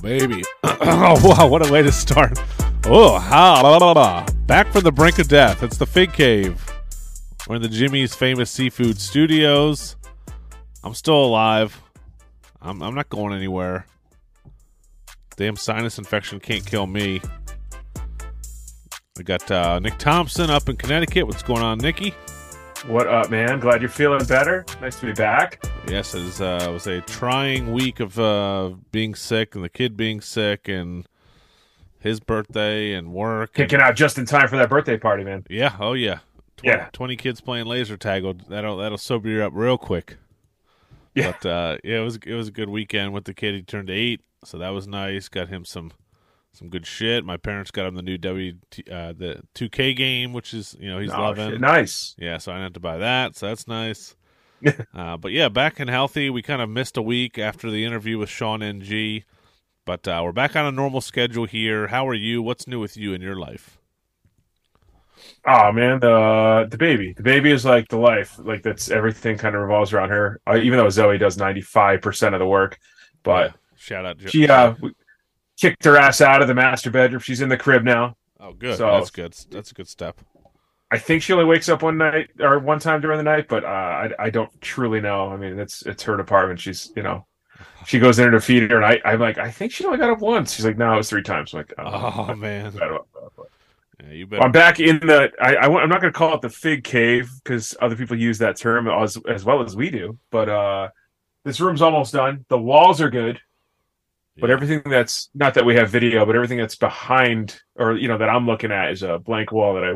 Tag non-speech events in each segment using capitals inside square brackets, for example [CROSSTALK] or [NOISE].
baby. [COUGHS] oh, wow, what a way to start. Oh, la. back from the brink of death. It's the Fig Cave. We're in the Jimmy's famous seafood studios. I'm still alive. I'm, I'm not going anywhere. Damn sinus infection can't kill me. We got uh, Nick Thompson up in Connecticut. What's going on, Nicky? What up, man? Glad you're feeling better. Nice to be back. Yes, it was, uh, it was a trying week of uh, being sick and the kid being sick and his birthday and work. and- Kicking out just in time for that birthday party, man. Yeah. Oh yeah. Tw- Yeah. Twenty kids playing laser tag. That'll that'll sober you up real quick. Yeah. But uh, yeah, it was it was a good weekend with the kid. He turned eight, so that was nice. Got him some some good shit. My parents got him the new W uh, the two K game, which is you know he's Oh, loving. shit. Nice. Yeah, so I had to buy that, so that's nice. [LAUGHS] uh, but yeah, back and healthy. We kind of missed a week after the interview with Sean NG, but uh, we're back on a normal schedule here. How are you? What's new with you in your life? Oh man, the the baby, the baby is like the life. Like that's everything kind of revolves around her. Uh, even though Zoe does ninety five percent of the work, but Shout out, she uh we kicked her ass out of the master bedroom. She's in the crib now. Oh, good. So- That's good. That's a good step. I think she only wakes up one night or one time during the night, but uh, I I don't truly know. I mean, it's it's her department. She's you know. She goes in to feed her, and I, I'm like, I think she only got up once. She's like, no, it was three times. I'm like, oh, Oh man, that, yeah, you Well, I'm back in the. I, I am not going to call it the fig cave because other people use that term as as well as we do. But uh, this room's almost done. The walls are good, but Yeah. everything that's not that we have video, but everything that's behind or you know that I'm looking at is a blank wall that I.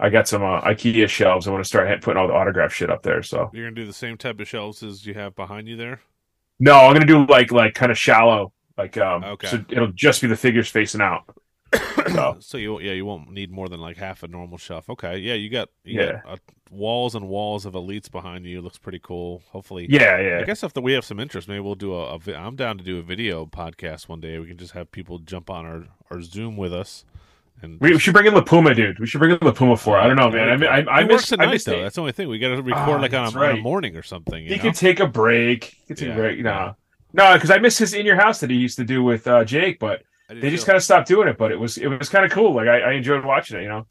I got some uh, IKEA shelves. I want to start putting all the autograph shit up there. So You're gonna do the same type of shelves as you have behind you there. no, I'm gonna do like like kind of shallow, like um. Okay. So it'll just be the figures facing out. So [COUGHS] So you yeah you won't need more than like half a normal shelf. Okay, yeah, you got you Yeah. got, uh, walls and walls of elites behind you. Looks pretty cool. Hopefully, yeah, yeah. I guess if the, we have some interest, maybe we'll do a, a. vi- I'm down to do a video podcast one day. We can just have people jump on our, our Zoom with us. And We should bring in La Puma, dude. We should bring in La Puma for. I don't know, man. I mean, I, I miss. at I miss though. the- That's the only thing. We got to record Ah, like on a, that's on a morning or something. You He know? could take a break. He could take Yeah, a break. No, no, because I miss his in your house that he used to do with uh, Jake, but they just kind of stopped doing it. But it was it was kind of cool. Like I, I enjoyed watching it. You know,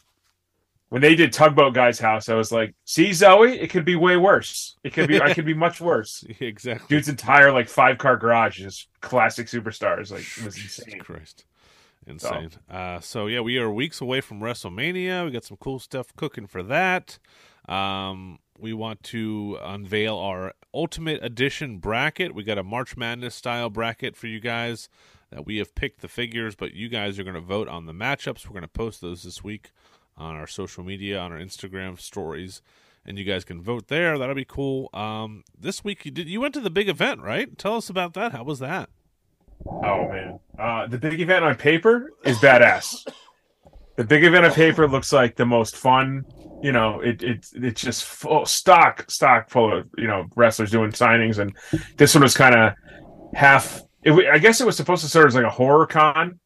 when they did Tugboat Guy's house, I was like, "See, Zoe, it could be way worse. It could be. I could be much worse." [LAUGHS] exactly. Dude's entire like five car garage is classic superstars. Like it was Jesus insane. Christ. Insane. Uh, so yeah, we are weeks away from WrestleMania. We got some cool stuff cooking for that. Um, we want to unveil our Ultimate Edition bracket. We got a March Madness style bracket for you guys that we have picked the figures, but you guys are going to vote on the matchups. We're going to post those this week on our social media, on our Instagram stories, and you guys can vote there. That'll be cool. Um, this week you did you went to the big event, right? Tell us about that. How was that? Oh man, uh, the big event on paper is badass. the big event on paper looks like the most fun. You know, it it it's just full stock stock full of you know wrestlers doing signings, and this one was kind of half. It, I guess it was supposed to start as like a horror con,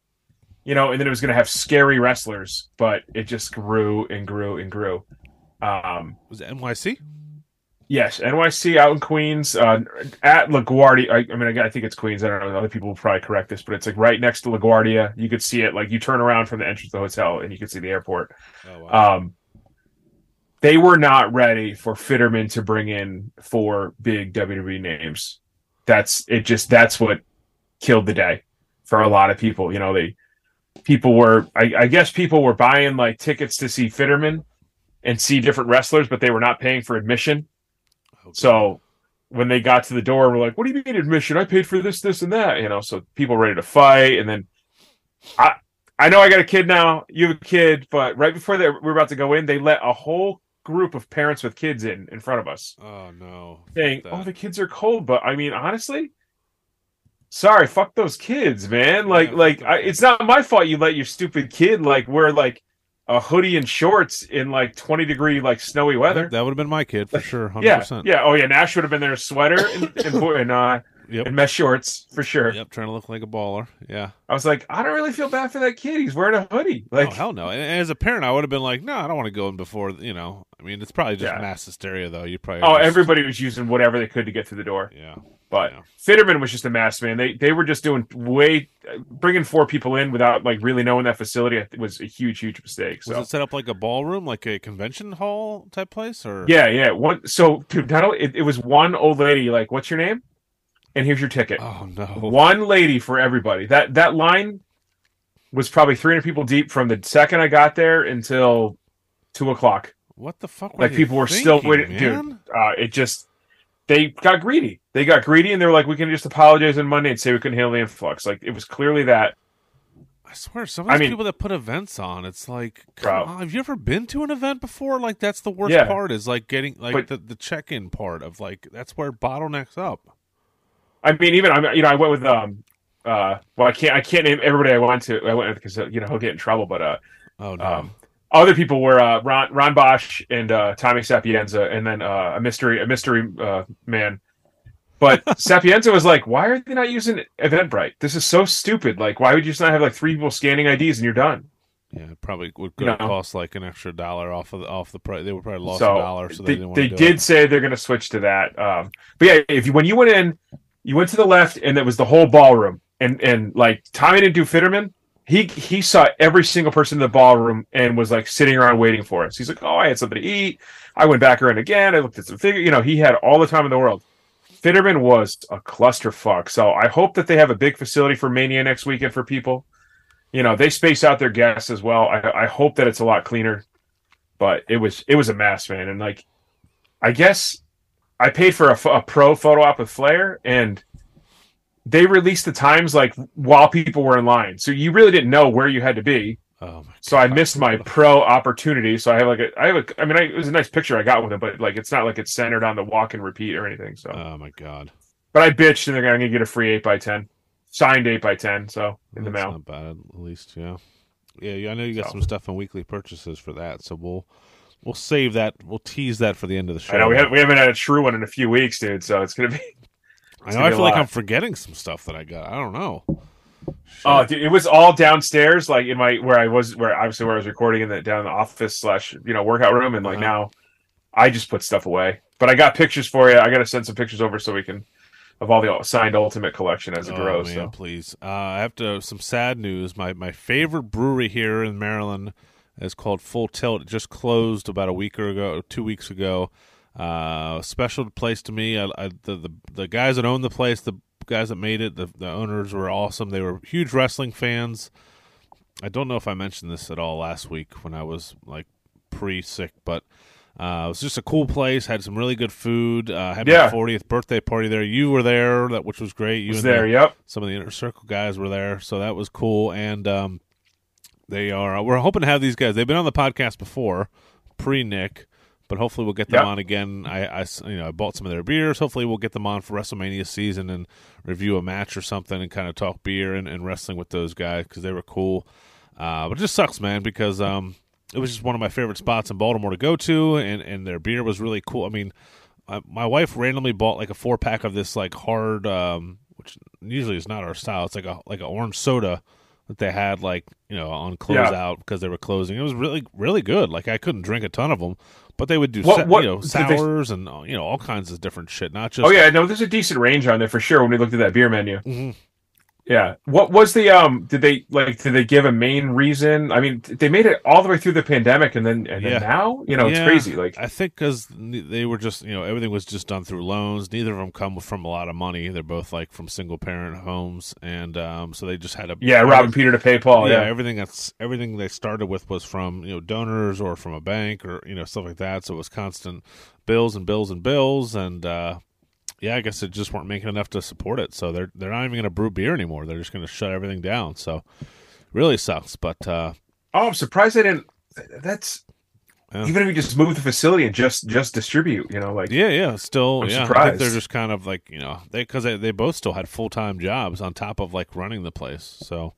you know, and then it was going to have scary wrestlers, but it just grew and grew and grew. Um, Was it NYC? Yes, NYC out in Queens, uh, at LaGuardia. I, I mean, I, I think it's Queens. I don't know. Other people will probably correct this, but it's like right next to LaGuardia. You could see it. Like you turn around from the entrance of the hotel, and you could see the airport. Oh wow. Um, they were not ready for Fitterman to bring in four big WWE names. That's it. Just that's what killed the day for a lot of people. You know, they people were. I, I guess people were buying like tickets to see Fitterman and see different wrestlers, but they were not paying for admission. Oh, okay. So when they got to the door, we're like, "What do you mean admission? I paid for this, this, and that." You know, so people ready to fight, and then I, I know I got a kid now. You have a kid, but right before they, we were about to go in, they let a whole group of parents with kids in in front of us, oh no. saying, oh, That- "Oh, the kids are cold." But I mean, honestly, sorry, fuck those kids, man. Like, Yeah, like I, it's not my fault you let your stupid kid like wear like a hoodie and shorts in like twenty degree like snowy weather. That would have been my kid for sure. 100%. [LAUGHS] Yeah, yeah. Oh, yeah. Nash would have been there in a sweater and and, [LAUGHS] and, uh, Yep. and mesh shorts for sure. Yep. Trying to look like a baller. Yeah. I was like, I don't really feel bad for that kid. He's wearing a hoodie. Oh, like, oh hell no. And as a parent, I would have been like, no, I don't want to go in before. You know. I mean, it's probably just Yeah. mass hysteria though. You probably. oh, just- everybody was using whatever they could to get through the door. Yeah. But Yeah. Fitterman was just a mass man. They they were just doing way bringing four people in without like really knowing that facility was a huge huge mistake. Was So it set up like a ballroom, like a convention hall type place, or yeah, yeah. One so dude, not only, it, it was one old lady like, "What's your name?" And here's your ticket. Oh no! One lady for everybody. That that line was probably 300 people deep from the second I got there until two o'clock. What the fuck? Were Like people were still waiting, dude. Uh, it just they got greedy. They got greedy, and they were like, "We can just apologize on Monday and say we couldn't handle the influx." Like it was clearly that. I swear, some of I these mean- people that put events on, it's like, come on, have you ever been to an event before? Like that's the worst Yeah. part is like getting like But- the, the check in part of like that's where bottlenecks up. I mean, even I, you know, I went with um, uh, well, I can't, I can't name everybody I went to. I went with because you know he'll get in trouble, but uh, Oh no! um, other people were uh, Ron Ron Bosch and uh, Tommy Sapienza, and then uh, a mystery a mystery uh, man. But [LAUGHS] Sapienza was like, "Why are they not using Eventbrite? This is so stupid. Like, why would you just not have like three people scanning IDs and you're done?" yeah, it probably would you know. cost like an extra dollar off of the, off the price. They would probably lost so a dollar, so they, they, didn't want they did it. say they're going to switch to that. Um, but yeah, if you when you went in, you went to the left, and it was the whole ballroom, and and like Tommy didn't do Fitterman. He he saw every single person in the ballroom and was like sitting around waiting for us. He's like, "Oh, I had something to eat. I went back around again. I looked at some figure. You know, he had all the time in the world." Fitterman was a clusterfuck. So I hope that they have a big facility for Mania next weekend for people. You know, they space out their guests as well. I, I hope that it's a lot cleaner. But it was it was a mess, man. And like, I guess I paid for a, a pro photo op with Flair, and they released the times like while people were in line, so you really didn't know where you had to be. Oh my! So I missed my pro opportunity. So I have like a, I have a, I mean, I, it was a nice picture I got with him, but like it's not like it's centered on the walk and repeat or anything. So, Oh my god! but I bitched, and they're gonna get a free eight by ten, signed eight by ten. So in the mail. Not bad, at least. Yeah, yeah. yeah I know you got So. some stuff in weekly purchases for that, so we'll we'll save that. We'll tease that for the end of the show. I know we haven't we haven't had a true one in a few weeks, dude. So it's gonna be. [LAUGHS] I know. I feel like. I'm forgetting some stuff that I got. I don't know. Oh, dude, it was all downstairs, like in my where I was, where obviously where I was recording in the down in the office slash you know workout room, and like Uh-huh. now, I just put stuff away. But I got pictures for you. I got to send some pictures over so we can of all the signed Ultimate collection as it Oh, grows. man, So please. Uh, I have to some sad news. My my favorite brewery here in Maryland is called Full Tilt. It just closed about a week or ago, two weeks ago. Uh, special place to me. I, I, the, the the guys that own the place, the guys that made it, the the owners were awesome. They were huge wrestling fans. I don't know if I mentioned this at all last week when I was like pre sick, but uh, it was just a cool place. Had some really good food. Uh, had Yeah. my 40th birthday party there. You were there, that which was great. You was and the- there. Yep. some of the inner circle guys were there, so that was cool. And um, they are we're hoping to have these guys. They've been on the podcast before, pre Nick, but hopefully we'll get them Yep. on again. I, I you know I bought some of their beers. Hopefully we'll get them on for WrestleMania season and review a match or something and kind of talk beer and, and wrestling with those guys because they were cool. Uh, but it just sucks, man, because um, it was just one of my favorite spots in Baltimore to go to, and and their beer was really cool. I mean, uh, my wife randomly bought like a four pack of this like hard, um, which usually is not our style. It's like a like an orange soda that they had like you know on closeout because they were closing. It was really really good. Like I couldn't drink a ton of them, but they would do What- sa- what- you know did they- sours and uh, you know all kinds of different shit. Not just Oh yeah, no, there's a decent range on there for sure when we looked at that beer menu. Mhm. Yeah. What was the um? Did they like? Did they give a main reason? I mean, they made it all the way through the pandemic, and then and then Yeah. now, you know, it's crazy. Like, I think because they were just, you know, everything was just done through loans. Neither of them come from a lot of money. They're both like from single parent homes, and um, so they just had a yeah, robbing Peter to pay Paul. yeah, Yeah. everything that's everything they started with was from you know donors or from a bank or you know stuff like that. So it was constant bills and bills and bills, and uh, yeah, I guess they just weren't making enough to support it. So they're they're not even going to brew beer anymore. They're just going to shut everything down. So really sucks, but uh, Oh, I'm surprised they didn't. That's Yeah. even if you just move the facility and just just distribute. You know, like Yeah, yeah, still, I'm yeah. I think surprised. they're just kind of like you know they because they, they both still had full time jobs on top of like running the place. So,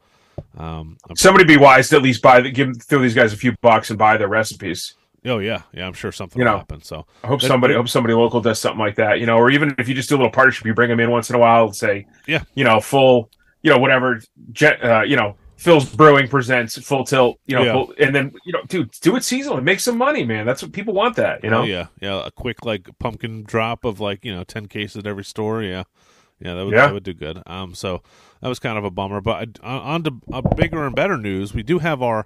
um, I'm- somebody be wise to at least buy the give throw these guys a few bucks and buy their recipes. Oh yeah, yeah, I'm sure something You will know. happen. So I hope somebody hope somebody local does something like that. You know, or even if you just do a little partnership, you bring them in once in a while. and Say, Yeah. you know, full, you know, whatever, jet, uh, you know. Phil's Brewing presents Full Tilt, you know, Yeah. full, and then you know, dude, do it seasonally, make some money, man. That's what people want. That you know, oh, yeah, yeah, a quick like pumpkin drop of like you know ten cases at every store. Yeah, Yeah, that would Yeah. that would do good. Um, so that was kind of a bummer. But uh, on to uh, bigger and better news, we do have our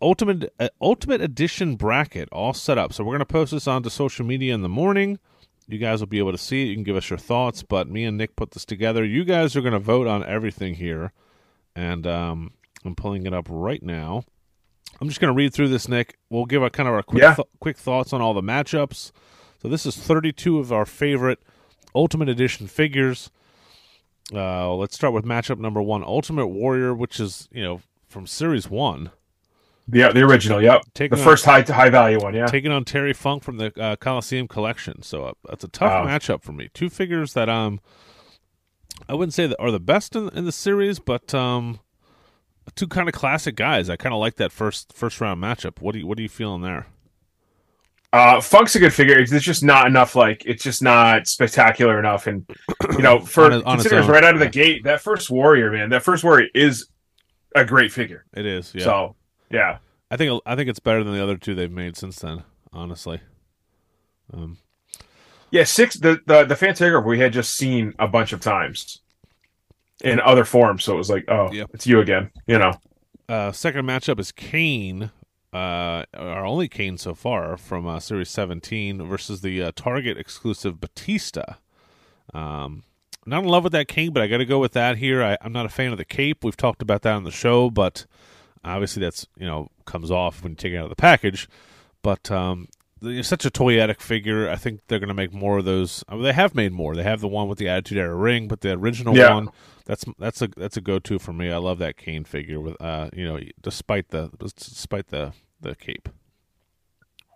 ultimate uh, ultimate edition bracket all set up. So we're gonna post this onto social media in the morning. You guys will be able to see it. You can give us your thoughts. But me and Nick put this together. You guys are gonna vote on everything here, and um, I'm pulling it up right now. I'm just going to read through this, Nick. We'll give a kind of our quick Yeah. th- quick thoughts on all the matchups. So this is 32 of our favorite Ultimate Edition figures. Uh, let's start with matchup number one, Ultimate Warrior, which is you know from Series One, Yeah, the original. Yep, Taking the on- first high high value one. Yeah, taking on Terry Funk from the uh, Coliseum Collection. So uh, that's a tough Wow. matchup for me. Two figures that um, I wouldn't say that are the best in, in the series, but um, two kind of classic guys. I kind of like that first first round matchup. What do you what are you feeling there? Uh, Funk's a good figure. It's just not enough. Like it's just not spectacular enough. And you know, [CLEARS THROAT] for On his- on its considering right out of the yeah. gate, that first warrior, man, that first warrior is a great figure. It is, yeah. So yeah, I think I think it's better than the other two they've made since then. Honestly, um, yeah. Six the the the Fantagraph we had just seen a bunch of times in other forms. So it was like, oh, Yep. it's you again. You know. uh, second matchup is Kane, uh, our only Kane so far from uh, Series 17 versus the uh, Target exclusive Batista. Um, not in love with that Kane, but I got to go with that here. I, I'm not a fan of the cape. We've talked about that on the show, but obviously that's you know comes off when you take it out of the package. But um, it's such a toyetic figure. I think they're going to make more of those. I mean, they have made more. They have the one with the Attitude Era ring, but the original Yeah. one that's that's a that's a go to for me. I love that Kane figure with uh you know despite the despite the the cape.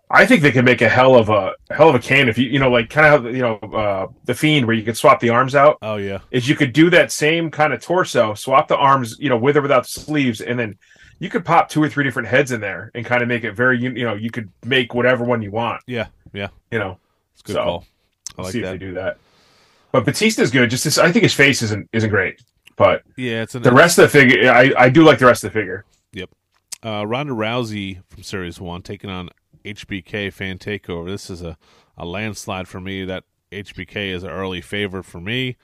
I think they could make a hell of a hell of a Kane if you you know like kind of you know uh, the fiend where you could swap the arms out. Oh yeah, is you could do that same kind of torso, swap the arms, you know, with or without the sleeves, and then you could pop two or three different heads in there and kind of make it very, you you know, you could make whatever one you want, yeah, yeah. you know. It's good So, call. I like see if that. they do that. But Batista's good. Just this, I think his face isn't isn't great, but Yeah, it's an the rest of the figure, I I do like the rest of the figure. Yep. Uh, Ronda Rousey from Series One taking on HBK fan takeover. This is a, a landslide for me. That HBK is an early favorite for me.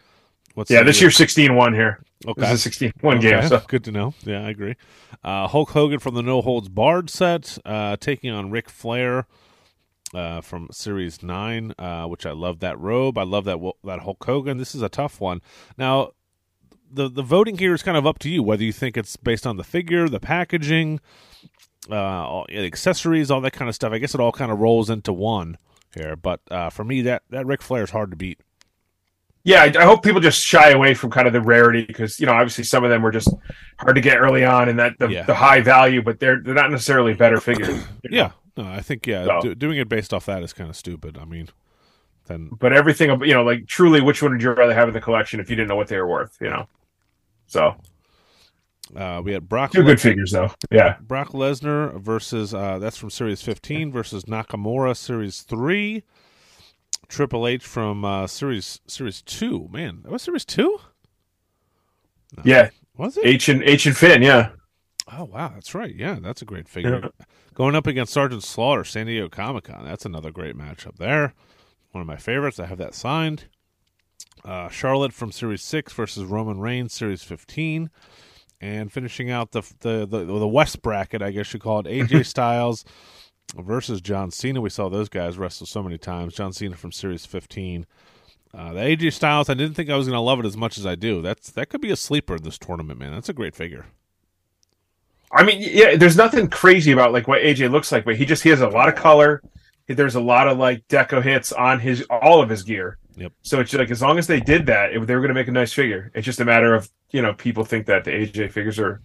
What's Yeah, this year's 16-1 here. Okay. This is a 16 one Okay, game. So Good to know. Yeah, I agree. Uh, Hulk Hogan from the No Holds Barred set, uh, taking on Ric Flair uh, from Series Nine, uh, which I love that robe. I love that that Hulk Hogan. This is a tough one. Now, the the voting here is kind of up to you whether you think it's based on the figure, the packaging, uh, all, the accessories, all that kind of stuff. I guess it all kind of rolls into one here. But uh, for me, that that Ric Flair is hard to beat. Yeah, I, I hope people just shy away from kind of the rarity because you know obviously some of them were just hard to get early on and that the, Yeah. the high value, but they're they're not necessarily better figures. [CLEARS THROAT] Yeah, no, I think yeah, So- do, doing it based off that is kind of stupid. I mean, then but everything you know like truly which one would you rather have in the collection if you didn't know what they were worth you know so uh, we had Brock two good figures though yeah Brock Lesnar versus uh, that's from Series 15 versus Nakamura Series 3. Triple H from uh, Series Series 2. Man, that was Series 2? yeah Was it? h and h and finn yeah Oh wow, that's right. Yeah, that's a great figure. Going up against Sergeant Slaughter, San Diego Comic Con. That's another great matchup there. One of my favorites. I have that signed. Uh, Charlotte from Series Six versus Roman Reigns, Series Fifteen, and finishing out the the the, the West bracket, I guess you call it. AJ [LAUGHS] Styles versus John Cena. We saw those guys wrestle so many times. John Cena from Series Fifteen. Uh, the AJ Styles, I didn't think I was going to love it as much as I do. That's that could be a sleeper in this tournament, man. That's a great figure. i mean yeah there's nothing crazy about like what aj looks like but he just he has a lot of color there's a lot of like deco hits on his all of his gear Yep. so it's like as long as they did that it, they were going to make a nice figure it's just a matter of you know people think that the aj figures are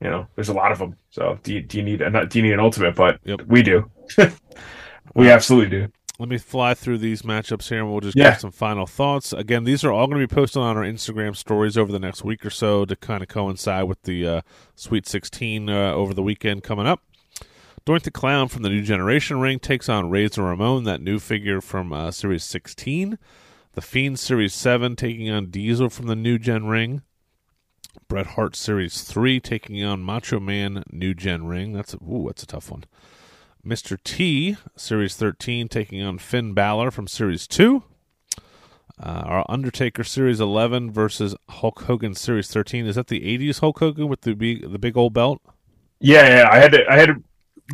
you know there's a lot of them so do you, do you need a do you need an ultimate but Yep. we do [LAUGHS] we absolutely do let me fly through these matchups here and we'll just Yeah. give some final thoughts. Again, these are all going to be posted on our Instagram stories over the next week or so to kind of coincide with the uh, Sweet 16 uh, over the weekend coming up. Doink the Clown from the New Generation ring takes on Razor Ramon, that new figure from uh, Series 16. The Fiend Series 7 taking on Diesel from the New Gen ring. Bret Hart Series 3 taking on Macho Man New Gen ring. That's a, ooh, that's a tough one. Mr. T, Series 13, taking on Finn Balor from Series 2. Uh, our Undertaker Series 11 versus Hulk Hogan Series 13. Is that the 80s Hulk Hogan with the big, the big old belt? Yeah, yeah. I had to. I had to.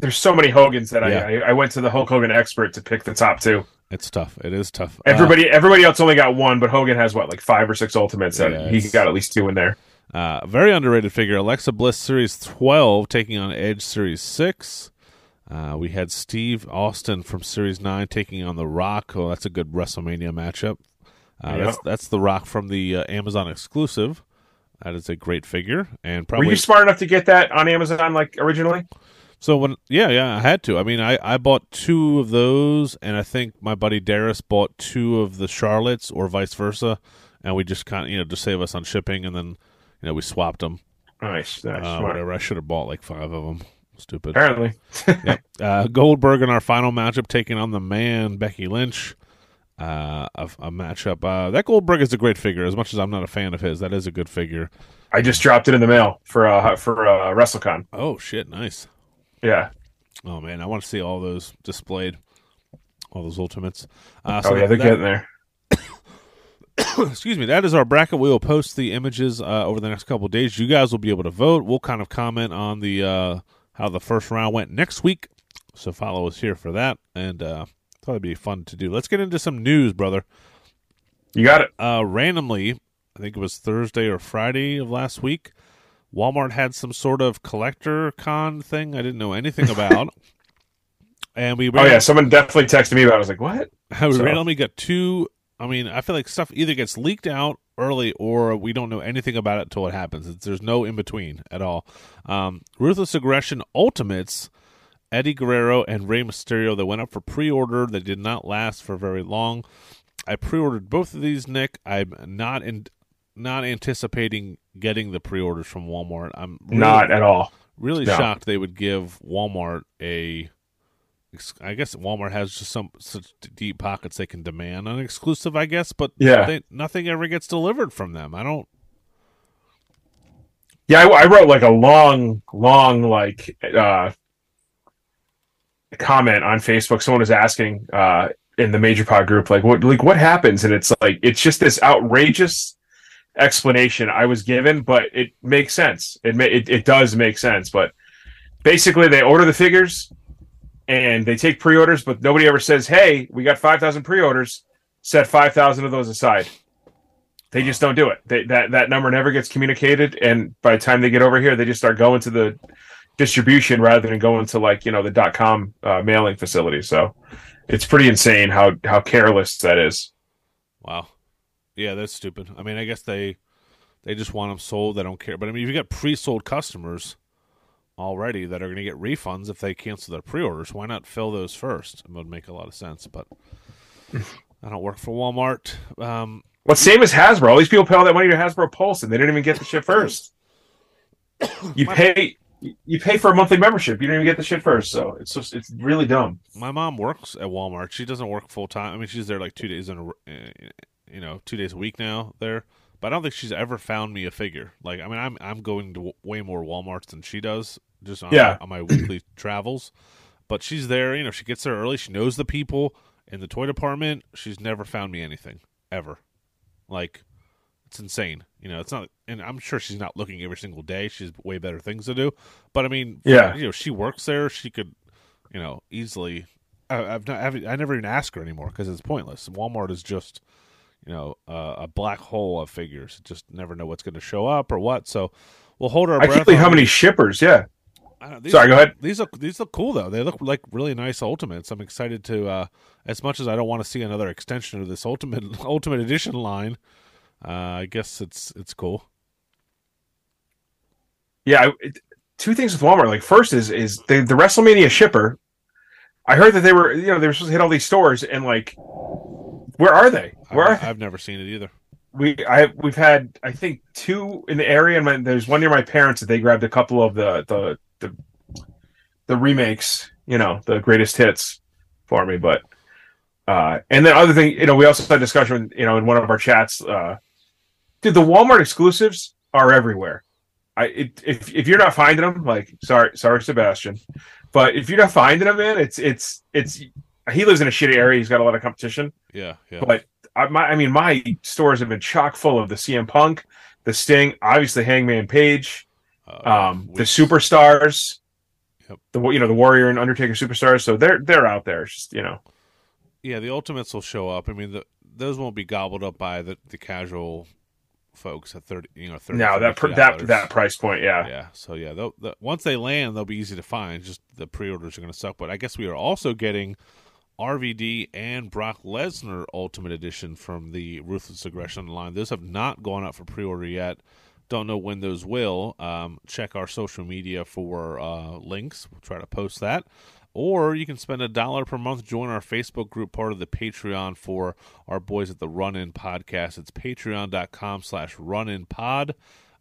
There's so many Hogans that Yeah. I, I went to the Hulk Hogan expert to pick the top two. It's tough. It is tough. Uh, Everybody, everybody else only got one, but Hogan has what, like five or six Ultimates, and Yeah, he got at least two in there. Uh, very underrated figure. Alexa Bliss Series 12 taking on Edge Series 6. Uh, we had Steve Austin from Series 9 taking on The Rock. Oh, that's a good WrestleMania matchup. Uh, that's, that's The Rock from the uh, Amazon exclusive. That is a great figure. And probably. Were you smart enough to get that on Amazon like originally? So when yeah yeah I had to. I mean I I bought two of those, and I think my buddy Darius bought two of the Charlottes, or vice versa, and we just kind of you know to save us on shipping, and then you know we swapped them. Nice, nice, Uh, whatever. I should have bought like five of them. Stupid. Apparently, [LAUGHS] yep. Uh, Goldberg in our final matchup taking on the man Becky Lynch. Uh, a, a matchup. Uh, that Goldberg is a great figure. As much as I'm not a fan of his, that is a good figure. I just dropped it in the mail for uh for uh, WrestleCon. Oh shit! Nice. Yeah. Oh man, I want to see all those displayed, all those ultimates. Uh, oh yeah, they're that- getting there. [COUGHS] excuse me, that is our bracket. We will post the images uh, over the next couple of days. You guys will be able to vote. We'll kind of comment on the uh, how the first round went next week. So follow us here for that, and uh, thought it'd be fun to do. Let's get into some news, brother. You got it. Uh, randomly, I think it was Thursday or Friday of last week. Walmart had some sort of collector con thing I didn't know anything [LAUGHS] about, and we Oh yeah, someone definitely texted me about. it. I was like, what? [LAUGHS] we So- randomly got two. I mean, I feel like stuff either gets leaked out early or we don't know anything about it until it happens. It's, there's no in between at all. Um, Ruthless Aggression Ultimates, Eddie Guerrero and Rey Mysterio, they went up for pre order. They did not last for very long. I pre ordered both of these, Nick. I'm not in, not anticipating getting the pre orders from Walmart. I'm really, Not at all. really No. shocked they would give Walmart a. I guess Walmart has just some such deep pockets they can demand an exclusive. I guess, but Yeah. they, nothing ever gets delivered from them. I don't. Yeah, I, I wrote like a long, long like uh comment on Facebook. Someone was asking uh in the Major Pod group, like what like what happens, and it's like it's just this outrageous explanation I was given, but it makes sense. It ma- it, it does make sense, but basically they order the figures and they take pre-orders, but nobody ever says, "Hey, we got five thousand pre-orders. Set five thousand of those aside." They just don't do it. They, that that number never gets communicated, and by the time they get over here, they just start going to the distribution rather than going to like you know the dot com uh, mailing facility. So it's pretty insane how how careless that is. Wow. Yeah, that's stupid. I mean, I guess they they just want them sold. They don't care. But I mean, if you got pre-sold customers already that are going to get refunds if they cancel their pre-orders, why not fill those first? It would make a lot of sense. But [LAUGHS] I don't work for Walmart. Um, Well, same as Hasbro. All these people pay all that money to Hasbro Pulse, and they didn't even get the shit first. [COUGHS] You pay you pay for a monthly membership. You didn't even get the shit first. So it's just it's really dumb. my mom works at Walmart. She doesn't work full time. I mean, she's there like two days in a, uh, you know, two days a week now there. But I don't think she's ever found me a figure. Like, I mean, I'm I'm going to w- way more WalMarts than she does, just on, Yeah. on my weekly [CLEARS THROAT] travels. But she's there. You know, she gets there early. She knows the people in the toy department. She's never found me anything ever. Like, it's insane. You know, it's not, and I'm sure she's not looking every single day. She's way better things to do. But I mean, Yeah. you know, she works there. She could, you know, easily. I, I've not, I've, I never even ask her anymore because it's pointless. Walmart is just, you know, uh, a black hole of figures. Just never know what's going to show up or what. So we'll hold our I breath. on how many shippers. Yeah. I Sorry, are- go ahead. These look these look cool though. They look like really nice ultimates. I'm excited to. Uh, as much as I don't want to see another extension of this ultimate [LAUGHS] ultimate edition line, uh, I guess it's it's cool. Yeah, I- it, two things with Walmart. Like first is is the the WrestleMania shipper. I heard that they were you know they were supposed to hit all these stores and like where are they? Where I've, they? I've never seen it either. we I we've had I think two in the area and my, there's one near my parents that they grabbed a couple of the the the, the remakes, you know, the greatest hits for me, but uh and then other thing, you know, we also had discussion, you know, in one of our chats uh dude, the Walmart exclusives are everywhere. I it, if if you're not finding them, like sorry, sorry Sebastian, but if you're not finding them, man, it's it's it's he lives in a shitty area. He's got a lot of competition, Yeah, yeah. but I, my, I mean, my stores have been chock full of the CM Punk, the Sting, obviously Hangman Page, Uh, um, we- the superstars, Yep. the you know the Warrior and Undertaker superstars. So they're they're out there. It's just you know, yeah, the Ultimates will show up. I mean, the, those won't be gobbled up by the, the casual folks at thirty. You know, 30 now that pr- that that price point, yeah, yeah. So yeah, they'll, the, once they land, they'll be easy to find. Just the pre-orders are going to suck. But I guess we are also getting RVD and Brock Lesnar Ultimate Edition from the Ruthless Aggression line. Those have not gone up for pre-order yet. Don't know when those will. Um, check our social media for uh, links. We'll try to post that. Or you can spend a dollar per month, join our Facebook group, part of the Patreon for our boys at the Run In Podcast. It's patreon.com slash run in pod.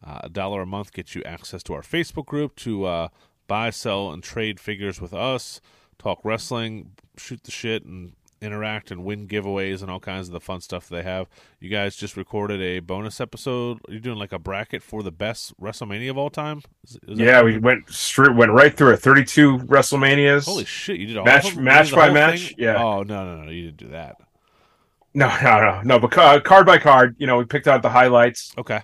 Uh, a dollar a month gets you access to our Facebook group to uh, buy, sell, and trade figures with us, talk wrestling, shoot the shit, and interact and win giveaways and all kinds of the fun stuff they have. You guys just recorded a bonus episode. You're doing like a bracket for the best WrestleMania of all time. Is, is yeah. We went straight went right through it. Thirty two WrestleManias. Holy shit! You did all Match-? Match by match? thing? Yeah. Oh no no no! You didn't do that. No, [LAUGHS] no, no, no. But ca- card by card, you know, we picked out the highlights, Okay,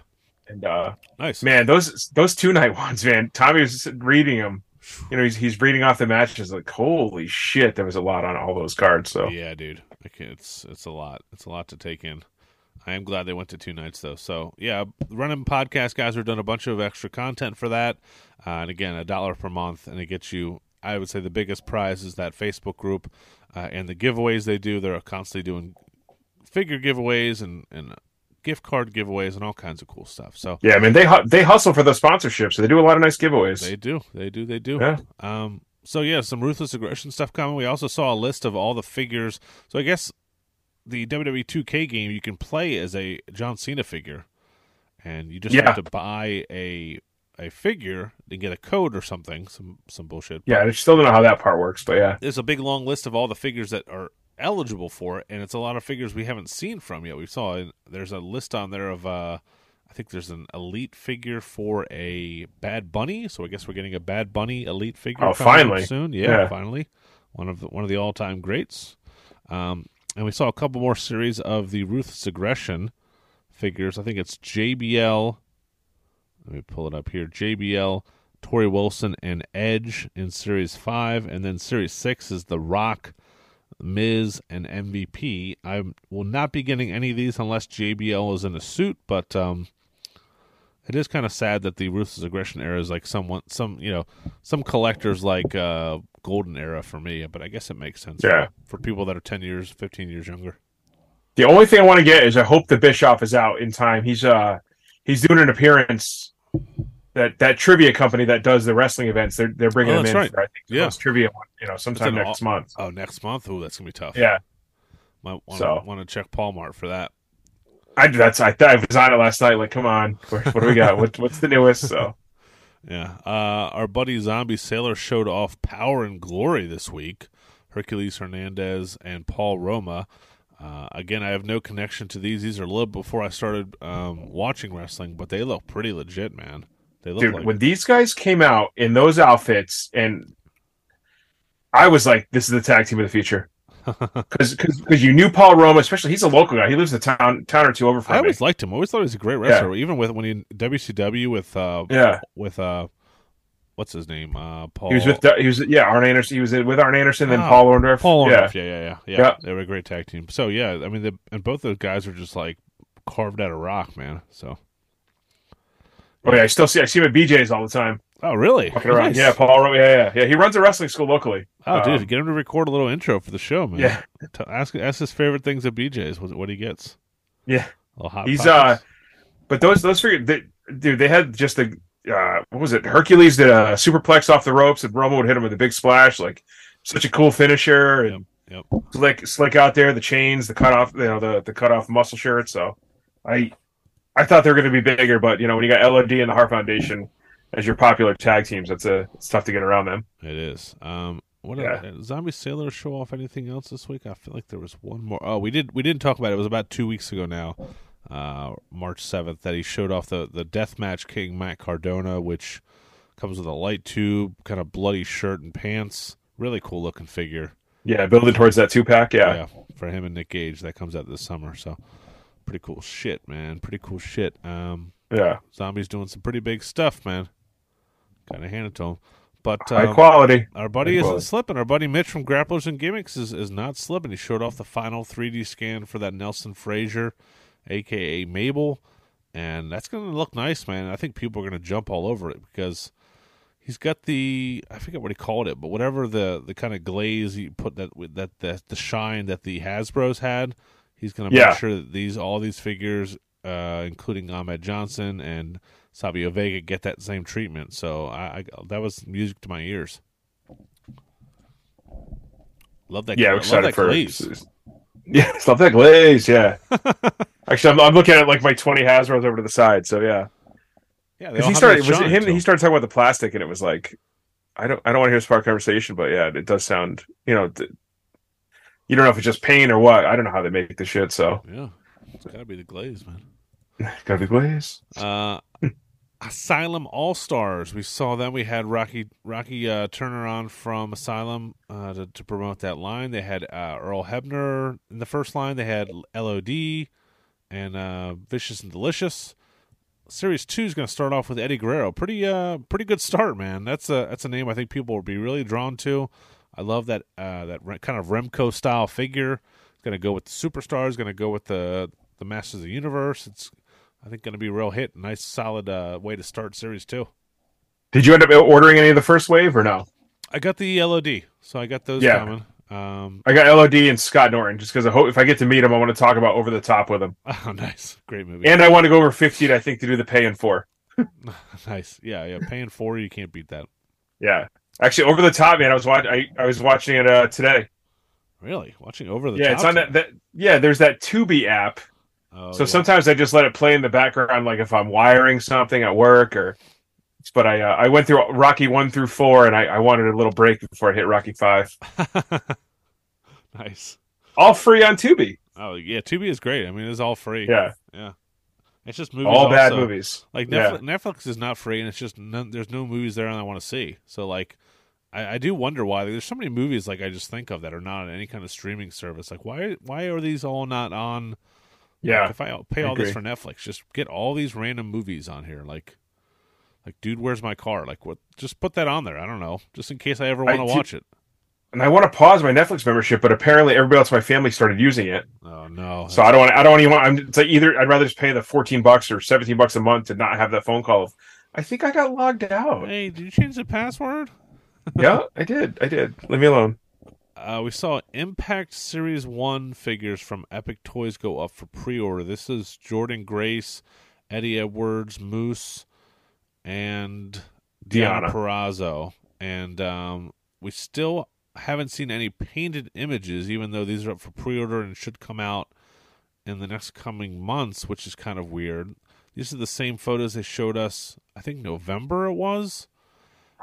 and uh nice. man, those those two night [LAUGHS] ones, man. Tommy was reading them. You know, he's he's reading off the matches. Like, holy shit, there was a lot on all those cards. So Yeah, dude. It's it's a lot. It's a lot to take in. I am glad they went to two nights though. So yeah, Run In podcast guys are done a bunch of extra content for that, uh, and again, a dollar per month, and it gets you. I would say the biggest prize is that Facebook group uh, and the giveaways they do. They're constantly doing figure giveaways and and gift card giveaways and all kinds of cool stuff. So yeah, man, they hu- they hustle for those sponsorships. So they do a lot of nice giveaways. They do. They do. They do. Yeah. Um. So yeah, some ruthless aggression stuff coming. We also saw a list of all the figures. So I guess the WWE 2K game you can play as a John Cena figure, and you just Yeah. have to buy a a figure and get a code or something. Some some bullshit. yeah, I still don't know how that part works, but yeah, There's a big long list of all the figures that are eligible for it, and it's a lot of figures we haven't seen from yet. We saw there's a list on there of uh, I think there's an elite figure for a Bad Bunny, so I guess we're getting a Bad Bunny elite figure. Oh, finally. soon, yeah, Yeah. finally, one of the one of the all time greats. Um, and we saw a couple more series of the Ruthless Aggression figures. I think it's JBL. Let me pull it up here. JBL, Torrie Wilson, and Edge in Series 5. And then Series 6 is The Rock, Miz, and MVP. I will not be getting any of these unless JBL is in a suit, but um, it is kind of sad that the Ruthless Aggression era is like someone, some, you know, some collectors like uh, Golden Era for me, but I guess it makes sense Yeah. for, for people that are 10 years, 15 years younger. the only thing I want to get is I hope the Bischoff is out in time. He's uh he's doing an appearance. That that trivia company that does the wrestling events, they're they're bringing Oh, that's in right. for I think the Yeah. trivia one, you know, sometime next month. Oh, next month? Oh, that's going to be tough. Yeah, Might want So. to check Paul Mart for that. I that's I, I was on it last night. Like, come on, what, what do we got? What, what's the newest? So [LAUGHS] Yeah. Uh, our buddy Zombie Sailor showed off Power and Glory this week. Hercules Hernandez and Paul Roma. Uh, again, I have no connection to these. These are a little before I started um, watching wrestling, but they look pretty legit, man. Dude, like when these guys came out in those outfits, and I was like, this is the tag team of the future. [LAUGHS] Because because you knew Paul Roma, especially he's a local guy. He lives a town town or two over from I me. always liked him. I always thought he was a great wrestler. Even with when he in WCW with uh, Yeah, with uh, what's his name? Uh, Paul. he was with he was yeah Arn Anderson. He was with Arn Anderson, then Oh, Paul Orndorff. Paul yeah, Orndorff. Yeah, yeah, yeah, yeah. Yeah. They were a great tag team. So yeah, I mean, the, and both those guys are just like carved out of rock, man. So oh yeah. I still see I see him at BJ's all the time, oh really? around. Nice. Yeah, Paul Yeah, yeah, yeah. He runs a wrestling school locally. Oh, dude, Um, get him to record a little intro for the show, man. Yeah, [LAUGHS] ask ask his favorite things at BJ's. What, what he gets? yeah. He's, Pockets? But those those figure, they, dude, they had just the uh, what was it? Hercules did a superplex off the ropes, and Roma would hit him with a big splash. Like such a cool finisher, and Yep. slick slick out there. The chains, the cut off, you know, the the cut off muscle shirt. So I I thought they were going to be bigger, but you know, when you got LOD and the Heart Foundation as your popular tag teams, it's a it's tough to get around them. It is. Um, what Yeah. did Zombie Sailor show off anything else this week? I feel like there was one more. Oh, we did. We didn't talk about it. It was about two weeks ago now, uh, March seventh, that he showed off the the Deathmatch King Matt Cardona, which comes with a light tube, kind of bloody shirt and pants. Really cool looking figure. Yeah, building towards that two pack. Yeah. yeah, for him and Nick Gage that comes out this summer. So pretty cool shit, man. Pretty cool shit. Um, yeah, Zombie's doing some pretty big stuff, man. Kind of hand it to him. But high um, quality. our buddy High isn't quality. slipping. Our buddy Mitch from Grapplers and Gimmicks is, is not slipping. He showed off the final 3D scan for that Nelson Frazier, aka Mabel, and that's going to look nice, man. I think people are going to jump all over it because he's got the I forget what he called it, but whatever the the kind of glaze you put that with that the, the shine that the Hasbro's had, he's going to Yeah. make sure that these all these figures, uh, including Ahmed Johnson and Savio Vega, get that same treatment. So I, I that was music to my ears. Love that. Yeah, I'm excited for glaze. Yeah, love that glaze. [LAUGHS] Yeah. [LAUGHS] [LAUGHS] Actually, I'm, I'm looking at like my 20 Hasbro's over to the side. So yeah, Yeah, because he started was it him. He started talking about the plastic, and it was like, I don't I don't want to hear spark conversation, but yeah, it does sound. You know, th- you don't know if it's just paint or what. I don't know how they make the shit. So. Yeah, it's got to be the glaze, man. [LAUGHS] gotta be glaze. Uh, [LAUGHS] Asylum All Stars. We saw them. We had Rocky Rocky uh, Turner on from Asylum uh, to, to promote that line. They had uh, Earl Hebner in the first line. They had LOD and uh, Vicious and Delicious. Series two is going to start off with Eddie Guerrero. Pretty uh pretty good start, man. That's a that's a name I think people will be really drawn to. I love that uh, that re- kind of Remco style figure. It's going to go with the superstars. Going to go with the the Masters of the Universe. It's I think going to be a real hit. Nice solid uh, way to start series two. Did you end up ordering any of the first wave or no? I got the LOD, so I got those Yeah. coming. Um, I got LOD and Scott Norton just because I hope if I get to meet him, I want to talk about over the top with him, [LAUGHS] oh, nice, great movie. and I want to go over 50. I think to do the pay and four. [LAUGHS] nice, yeah, yeah. Paying four, you can't beat that. Yeah, actually, over the top, man. I was watching. I, I was watching it uh, today. Really, watching over the yeah, top. it's on that, that. Yeah, there's that Tubi app. Oh, so yeah. sometimes I just let it play in the background, like if I'm wiring something at work or. But I uh, I went through Rocky one through four, and I, I wanted a little break before I hit Rocky five. [LAUGHS] nice. All free on Tubi. Oh yeah, Tubi is great. I mean, it's all free. Yeah, yeah, it's just movies. all bad also. movies. Like Yeah. Netflix, Netflix is not free, and it's just none, there's no movies there I want to see. So like, I, I do wonder why there's so many movies like I just think of that are not on any kind of streaming service. Like why why are these all not on? Yeah, Like, if I pay I all this for. Netflix, just get all these random movies on here. Like, like dude, where's my car? Like what? Just put that on there. I don't know, just in case I ever want to do- watch it. And I want to pause my Netflix membership, but apparently everybody else in my family started using it. Oh no. So I don't want. I don't even want. I'm it's like either I'd rather just pay the fourteen bucks or seventeen bucks a month to not have that phone call. Of, I think I got logged out. hey, did you change the password? [LAUGHS] yeah, I did. I did. Leave me alone. Uh, we saw Impact Series 1 figures from Epic Toys go up for pre order. This is Jordynne Grace, Eddie Edwards, Moose, and Deonna Purrazzo. And um, we still haven't seen any painted images, even though these are up for pre order and should come out in the next coming months, which is kind of weird. These are the same photos they showed us, I think November it was.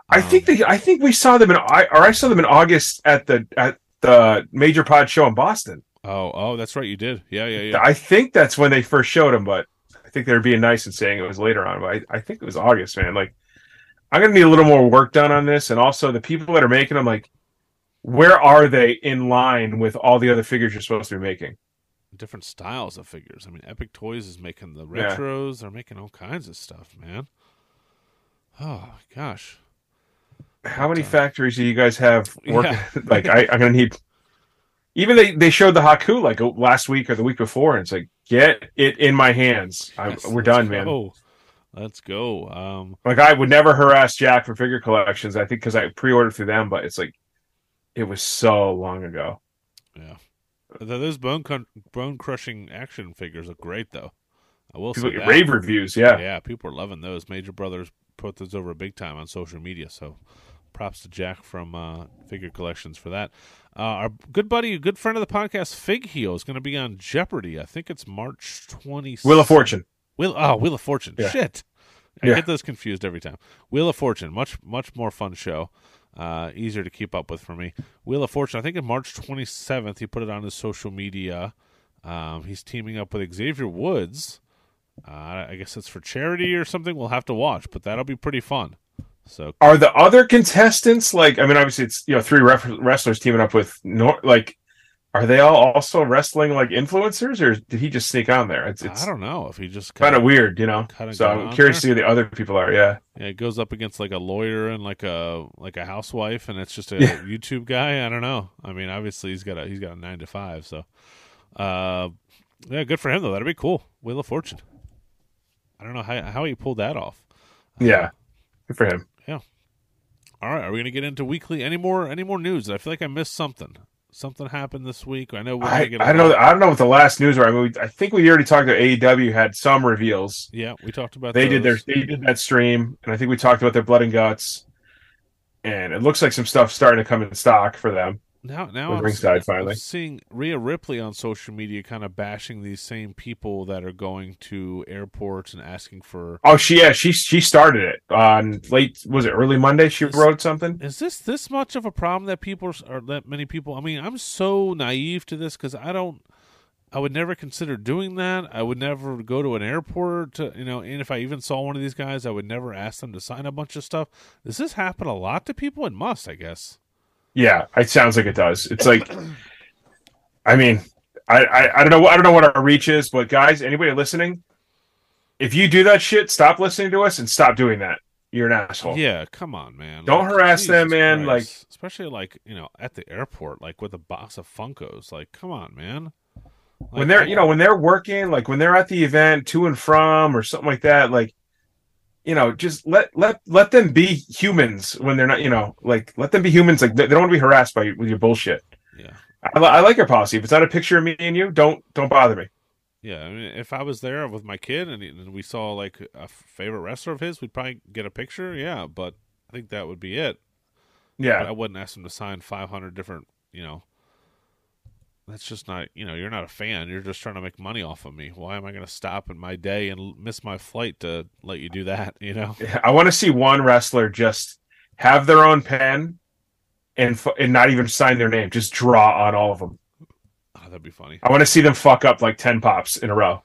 I Um, think they. I think we saw them in. I or I saw them in August at the at the Major Pod show in Boston. Oh, oh, that's right, you did. Yeah, yeah, yeah. I think that's when they first showed them, but I think they're being nice and saying it was later on. But I, I think it was August, man. Like I'm gonna need a little more work done on this, and also the people that are making them, like, where are they in line with all the other figures you're supposed to be making? different styles of figures. I mean, Epic Toys is making the Yeah. retros. They're making all kinds of stuff, man. Oh gosh. How many Uh, factories do you guys have [LAUGHS] working? Yeah. like I, I'm gonna need. Even they, they showed the Haku like last week or the week before, and it's like get it in my hands. I'm, we're let's done, man. go. Let's go. Um, Like I would never harass Jack for figure collections. I think because I pre-ordered through them, but it's like it was so long ago. yeah. Those bone con- bone crushing action figures look great, though. I will People say that. rave reviews, yeah. Yeah, people are loving those. Major Brothers put those over big time on social media. So, props to Jack from uh, Figure Collections for that. Uh, our good buddy, good friend of the podcast, Fig Heel, is going to be on Jeopardy. I think it's March twenty. Wheel of Fortune. Wheel. Oh, Wheel of Fortune. Yeah. Shit, I Yeah. get those confused every time. Wheel of Fortune, much much more fun show. Uh, easier to keep up with for me. Wheel of Fortune. I think in March twenty seventh, he put it on his social media. Um, he's teaming up with Xavier Woods. Uh, I guess it's for charity or something. We'll have to watch, but that'll be pretty fun. So Are the other contestants like? I mean, obviously it's you know three ref- wrestlers teaming up with Nor- like. Are they all also wrestling like influencers, or did he just sneak on there? It's, it's I don't know if he just kind of weird, you know. So I'm curious there. to see who the other people are. Yeah, Yeah, it goes up against like a lawyer and like a like a housewife, and it's just a Yeah. [LAUGHS] YouTube guy. I don't know. I mean, obviously he's got a he's got a nine to five, so uh, yeah, good for him though. That'd be cool. Wheel of Fortune. I don't know how how he pulled that off. yeah, good for him. Yeah. All right, are we gonna get into weekly? Any more any more news? I feel like I missed something. Something happened this week. I know I, get. a I don't know. I don't know what the last news were. I mean, we, I think we already talked about AEW had some reveals. Yeah, we talked about. They did their they did that stream, and I think we talked about their blood and guts. And it looks like some stuff starting to come in stock for them. Now, now I'm, ringside I'm finally. seeing Rhea Ripley on social media kind of bashing these same people that are going to airports and asking for. Oh, she yeah, she she started it on late was it early Monday? She This- wrote something. Is this this much of a problem that people are that many people? I mean, I'm so naive to this because I don't. I would never consider doing that. I would never go to an airport, to, you know. And if I even saw one of these guys, I would never ask them to sign a bunch of stuff. Does this happen a lot to people? It must, I guess. Yeah, it sounds like it does. It's like, I mean, I, I I don't know I don't know what our reach is, but guys, anybody listening, if you do that shit, stop listening to us and stop doing that. You're an asshole. Yeah, come on, man. Don't harass them, man, Christ. especially like you know at the airport, like with a box of Funkos. Like, come on, man. when they're you know when they're working like when they're at the event to and from or something like that like you know just let let let them be humans when they're not you know like let them be humans like they, they don't want to be harassed by with your bullshit yeah, I, I like your policy if it's not a picture of me and you don't don't bother me yeah. I mean, if I was there with my kid and, and we saw like a favorite wrestler of his, we'd probably get a picture. Yeah, but I think that would be it. But yeah I wouldn't ask him to sign 500 different. You know, that's just not. You know, you're not a fan. You're just trying to make money off of me. Why am I going to stop in my day and miss my flight to let you do that? [LAUGHS] You know. i want to see one wrestler just have their own pen and and not even sign their name just draw on all of them Oh, ah, that'd be funny. i want to see them fuck up like 10 pops in a row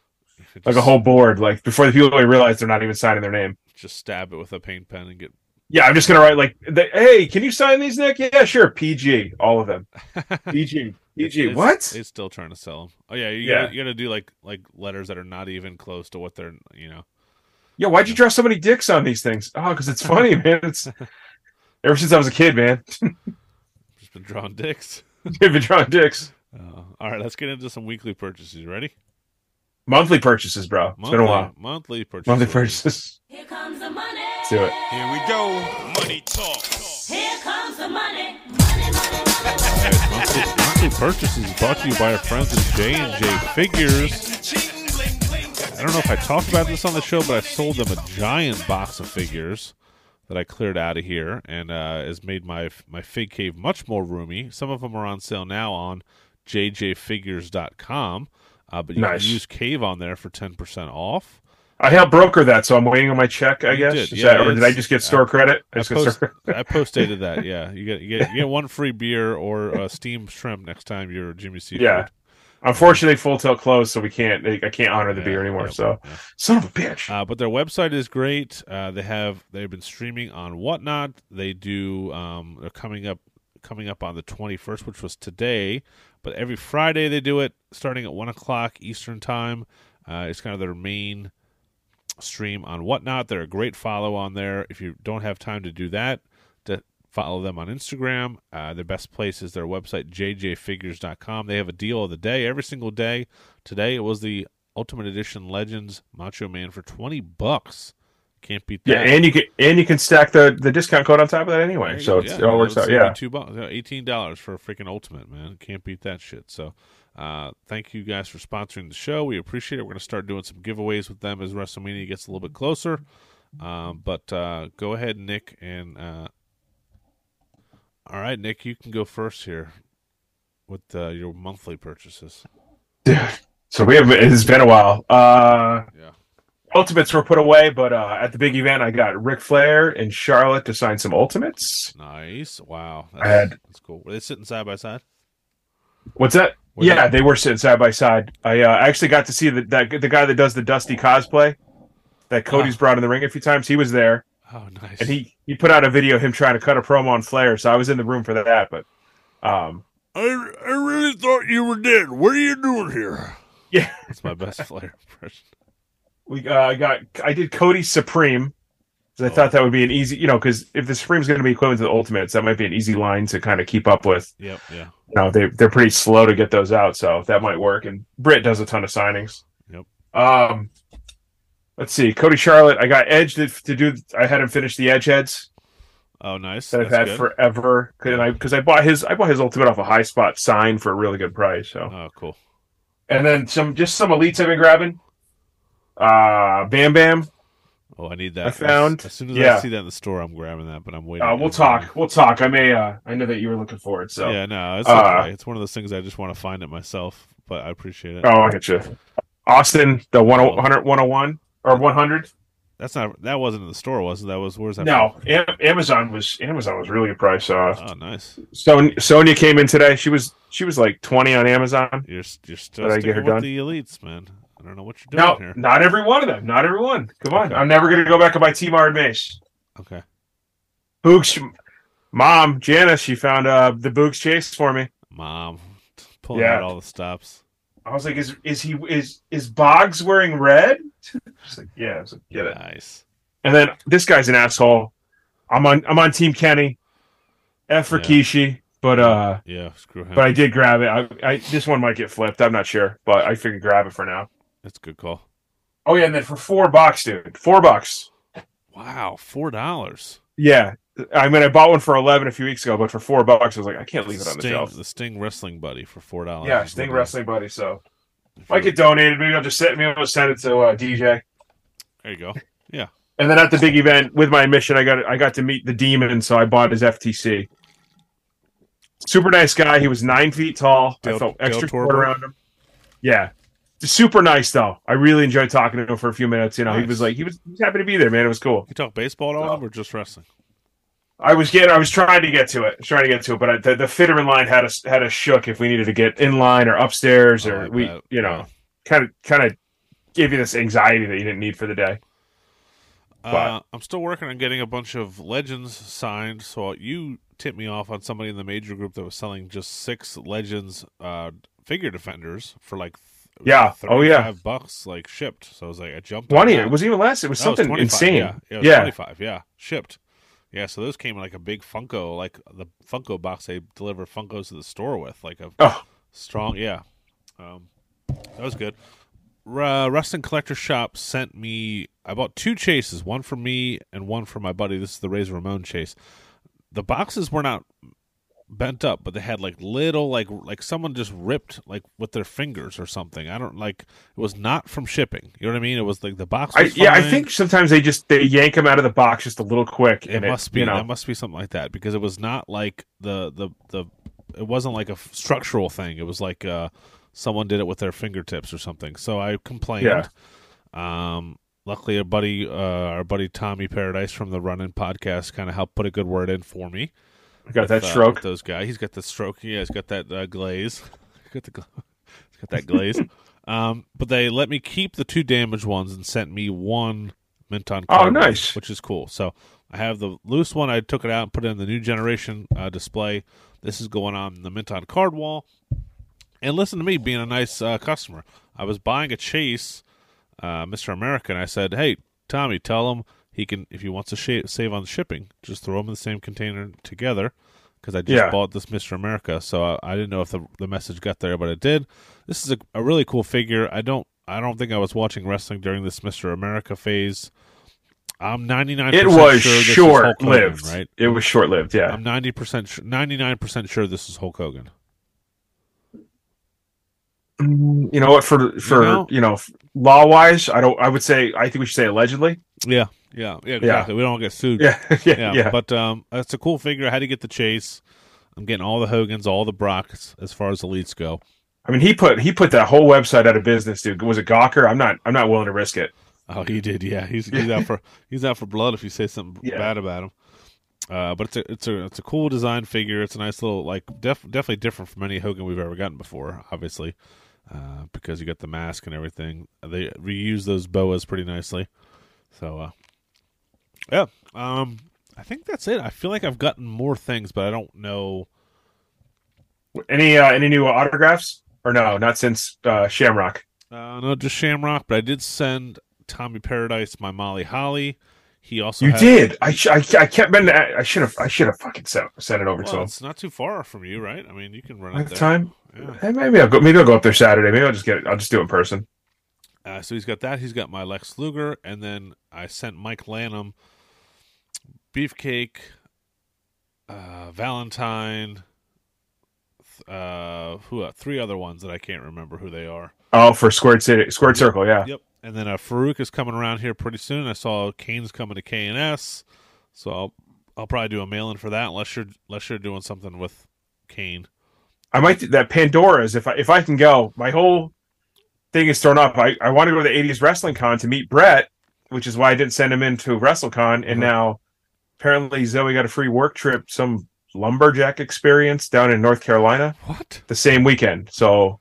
Just- like a whole board like before the people really realize they're not even signing their name just stab it with a paint pen and get Yeah, I'm just gonna write like, "Hey, can you sign these, Nick?" Yeah, sure. PG, all of them. [LAUGHS] PG, PG. It's- what? It's still trying to sell them. Oh yeah, you Yeah. gotta, you gotta do like like letters that are not even close to what they're you know. Yeah, why'd you draw so many dicks on these things? Oh, because it's funny, [LAUGHS] man. It's [LAUGHS] ever since I was a kid, man. [LAUGHS] Just been drawing dicks. I've been drawing dicks. Uh, all right, let's get into some weekly purchases. Ready? Monthly purchases, bro. It's Monthly, been a while. monthly purchases. Monthly purchases. Here comes the money. Let's do it. Here we go. Money talk. Here comes the money. Monthly, purchases brought to you by our friends at J and J Figures. I don't know if I talked about this on the show, but I sold them a giant box of figures that I cleared out of here, and uh, has made my my fig cave much more roomy. Some of them are on sale now on jjfigures.com, uh, but you Nice. can use Cave on there for ten percent off. I helped broker that, so I'm waiting on my check. I You guess. did, Is yeah, that- or did I just get store credit? I I, post, store. I postdated that. [LAUGHS] Yeah, you get you get you get one free beer or uh, steamed shrimp next time you're Jimmy Seafood. Yeah. Unfortunately, Full Tilt closed, so we can't. I can't honor the Yeah, beer anymore. yeah, So, yeah. son of a bitch. Uh, but their website is great. Uh, they have they've been streaming on Whatnot. They do. Um, they're coming up coming up on the twenty first, which was today. But every Friday they do it, starting at one o'clock Eastern time. Uh, it's kind of their main stream on Whatnot. They're a great follow on there. If you don't have time to do that, to follow them on Instagram. Uh, the best place is their website, jjfigures.com. They have a deal of the day every single day. Today it was the Ultimate Edition Legends Macho Man for 20 bucks. Can't beat that. yeah, and you can and you can stack the the discount code on top of that anyway. So go. Yeah, it all works out. Yeah. two bucks, eighteen dollars for a freaking ultimate man. Can't beat that shit. So, uh, thank you guys for sponsoring the show. We appreciate it. We're going to start doing some giveaways with them as WrestleMania gets a little bit closer. Um, but uh, go ahead, Nick, and uh, all right, Nick, you can go first here with uh, your monthly purchases. [LAUGHS] So we have it's been a while. Uh Yeah. Ultimates were put away, but uh at the big event I got Ric Flair and Charlotte to sign some ultimates. Nice. Wow. I had- that's cool. Were they sitting side by side? What's that? Were yeah, they- they were sitting side by side. I uh, actually got to see the that the guy that does the Dusty cosplay that Cody's brought in the ring a few times. He was there. Oh, nice. and he he put out a video of him trying to cut a promo on Flair. So I was in the room for that. But um, I, I really thought you were dead. What are you doing here? yeah, That's my best Flair impression. we uh, I got I did Cody Supreme. 'Cause I thought that would be an easy, you know, because if the Supreme's going to be equivalent to the Ultimates, that might be an easy line to kind of keep up with. Yep, yeah. You know, they they're pretty slow to get those out, so that might work. And Britt does a ton of signings. Yep. Um, let's see, Cody Charlotte. I got Edge to, to do. I had him finish the Edge heads Oh, nice. that I've That's had good. forever. Cause I because I bought his I bought his Ultimate off a high spot sign for a really good price. So Oh, cool. and then some just some elites I've been grabbing. Uh, Bam Bam. Oh, I need that. I found- As, as soon as yeah. I see that in the store, I'm grabbing that. But I'm waiting. Uh, we'll talk. We'll talk. I may. Uh, I know that you were looking for it. So. Yeah, no, it's Uh, okay. It's one of those things I just want to find it myself. But I appreciate it. Oh, I get you. Austin, the 100, 101 or 100. That's not. That wasn't in the store, was it? That was. Where's that? No, Am- Amazon was Amazon was really a price. From? Oh, nice. Son- Sonya came in today. She was she was like 20 on Amazon. You're you're still Did I get her with done? the elites, man. I don't know what you're No, doing here. not every one of them. Not every one. Come on. Okay. I'm never gonna go back and buy T-Bar and Mace. Okay. Boogs, mom Janice, she found uh the Boogs chase for me. Mom, [LAUGHS] pulling Yeah. out all the stops. I was like, is is he is is Boogs wearing red? [LAUGHS] Like, yeah. I was like, get it. Nice. And then this guy's an asshole. I'm on I'm on Team Kenny. F for Yeah. Kishi, but uh, Yeah, screw him. but I did grab it. I, I this one might get flipped. I'm not sure, but I figured grab it for now. That's a good call. Oh yeah, and then for four bucks, dude, four bucks. Wow, four dollars. Yeah, I mean I bought one for eleven a few weeks ago, but for four bucks, I was like, I can't leave it on the Sting, shelf. the Sting Wrestling Buddy for four dollars. Yeah, Sting Wrestling Buddy. So if I get donated, maybe I'll just send maybe I'll send it to uh, DJ. There you go. Yeah. And then at the big event with my mission, I got I got to meet the demon, so I bought his FTC. Super nice guy. He was nine feet tall. I felt extra short around him. Yeah, super nice though. I really enjoyed talking to him for a few minutes. You know, he was like he was, he was happy to be there, man. It was cool. You talk baseball at all, So- or just wrestling? I was getting, I was trying to get to it, trying to get to it, but I, the, the fitter in line had us had us shook if we needed to get in line or upstairs or I we, bet. you know, kind of kind of gave you this anxiety that you didn't need for the day. Uh, I'm still working on getting a bunch of legends signed. So you tipped me off on somebody in the major group that was selling just six legends uh, figure defenders for like Yeah. Oh, yeah. 35 bucks like shipped. So I was like, I jumped. Twenty. It was even less. It was No, it was something 25, insane. Yeah, yeah, it was Yeah. 25. Yeah, shipped. Yeah, so those came in like a big Funko, like the Funko box they deliver Funkos to the store with, like a Oh, strong. Yeah, um, that was good. Uh, Wrestling Collector Shop sent me. I bought two chases, one for me and one for my buddy. This is the Razor Ramon chase. The boxes were not bent up, but they had like little, like like someone just ripped like with their fingers or something. I don't like. It was not from shipping. You know what I mean? It was like the box. I, yeah. I think sometimes they just they yank them out of the box just a little quick, it and must be You know, must be something like that because it was not like the the the it wasn't like a f- structural thing it was like uh someone did it with their fingertips or something so i complained Yeah. um luckily our buddy uh our buddy tommy paradise from the Run In podcast kind of helped put a good word in for me got that with, uh, stroke. with those guys he's got the stroke yeah he's got that uh, glaze [LAUGHS] he's got the gla- [LAUGHS] he's got that glaze [LAUGHS] um but they let me keep the two damaged ones and sent me one Minton Oh, nice. which is cool. So I have the loose one. I took it out and put it in the new generation uh, display. This is going on the mint on card wall. And listen to me being a nice uh, customer. I was buying a chase, uh, Mr. America, and I said, "Hey, Tommy, tell him he can if he wants to sh- save on shipping, just throw them in the same container together." Because I just Yeah. bought this Mr. America, so I, I didn't know if the the message got there, but it did. This is a, a really cool figure. I don't I don't think I was watching wrestling during this Mr. America phase. I'm 99. It was sure short Hulk Hogan, lived. right? It was short lived. Yeah. I'm 90 percent, 99 percent sure this is Hulk Hogan. You know what? For for know? you know, law wise, I don't. I would say I think we should say allegedly. Yeah, yeah, yeah. Exactly. We don't get sued. Yeah. [LAUGHS] yeah. yeah, Yeah. But um, it's a cool figure. I had to get the chase. I'm getting all the Hogans, all the Brocks as far as elites go. I mean, he put he put that whole website out of business, dude. Was it Gawker? I'm not. I'm not willing to risk it. Oh, he did. Yeah, he's [LAUGHS] he's out for he's out for blood if you say something Yeah. bad about him. Uh, but it's a it's a it's a cool design figure. It's a nice little like def, definitely different from any Hogan we've ever gotten before. Obviously, uh, because you got the mask and everything. They reuse those boas pretty nicely. So uh, Yeah. Um, I think that's it. I feel like I've gotten more things, but I don't know. Any uh, any new autographs or no? Not since uh, Shamrock. Uh, no, just Shamrock. But I did send Tommy Paradise my Molly Holly. He also You had- did. I, sh- I I kept been. I should have. I should have fucking sent sent it over to him. it's not too far from you, right? I mean, you can run I have time. Yeah. Hey, maybe I'll go. Maybe I'll go up there Saturday. Maybe I'll just get it. I'll just do it in person. Uh, so he's got that. He's got my Lex Luger, and then I sent Mike Lanham Beefcake, uh, Valentine, uh, who uh, three other ones that I can't remember who they are. Oh, for Squared City, Squared Circle. Yeah. Yep. And then uh, Faarooq is coming around here pretty soon. I saw Kane's coming to K and S, so I'll I'll probably do a mail in for that unless you're unless you're doing something with Kane. I might do that Pandora's if I if I can go. My whole thing is thrown up. I, I want to go to the 80s Wrestling Con to meet Bret, which is why I didn't send him into WrestleCon. And Mhm. now apparently Zoe got a free work trip, some lumberjack experience down in North Carolina What the same weekend. So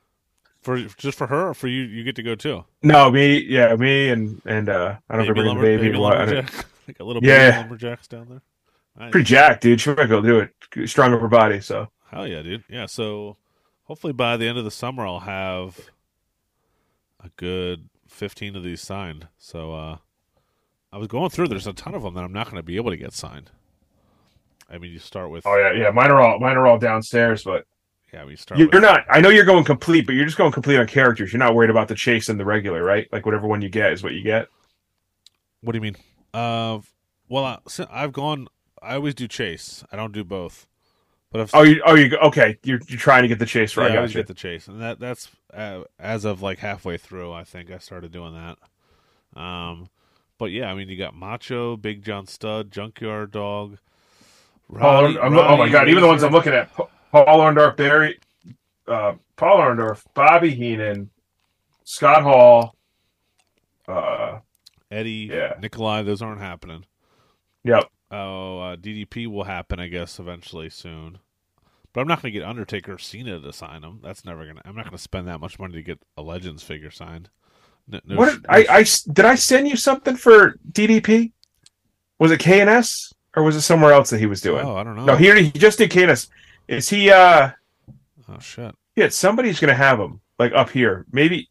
for just for her or for you? You get to go too. no, me, yeah, me and and uh I don't know if Baby we're lumber- baby. baby or what. I don't- lumberjack. [LAUGHS] like a little Yeah. baby lumberjacks down there. Nice. Pretty jacked, dude. She might go do it. Strong upper body. So Hell yeah, dude. Yeah, so hopefully by the end of the summer I'll have a good 15 of these signed. So uh I was going through there's a ton of them that I'm not going to be able to get signed. I mean, you start with oh yeah, yeah. Mine are all mine are all downstairs, but yeah, we start You're with not. I know you're going complete, but you're just going complete on characters. You're not worried about the chase and the regular, right? Like whatever one you get is what you get. What do you mean? Uh well, I, I've gone I always do chase. I don't do both. But I've Oh, you. Oh, you. Okay, you're you're trying to get the chase yeah, right. I I got get the chase, and that that's uh, as of like halfway through. I think I started doing that. Um, but yeah, I mean, you got Macho, Big John Studd, Junkyard Dog. Roddy- I'm, oh my Roddy god! Even the ones I'm looking at: Paul Orndorff, Barry, uh, Paul Orndorff, Bobby Heenan, Scott Hall. Uh, Eddie, Yeah. Nikolai, those aren't happening. yep. Oh, uh, DDP will happen, I guess, eventually soon. But I'm not going to get Undertaker or Cena to sign them. That's never going to. I'm not going to spend that much money to get a Legends figure signed. No, no What sh- I, I did I send you something for DDP? Was it KNS or was it somewhere else that he was doing? Oh, I don't know. No, he he just did KNS. Is he? uh oh shit. Yeah, somebody's gonna have him like up here. Maybe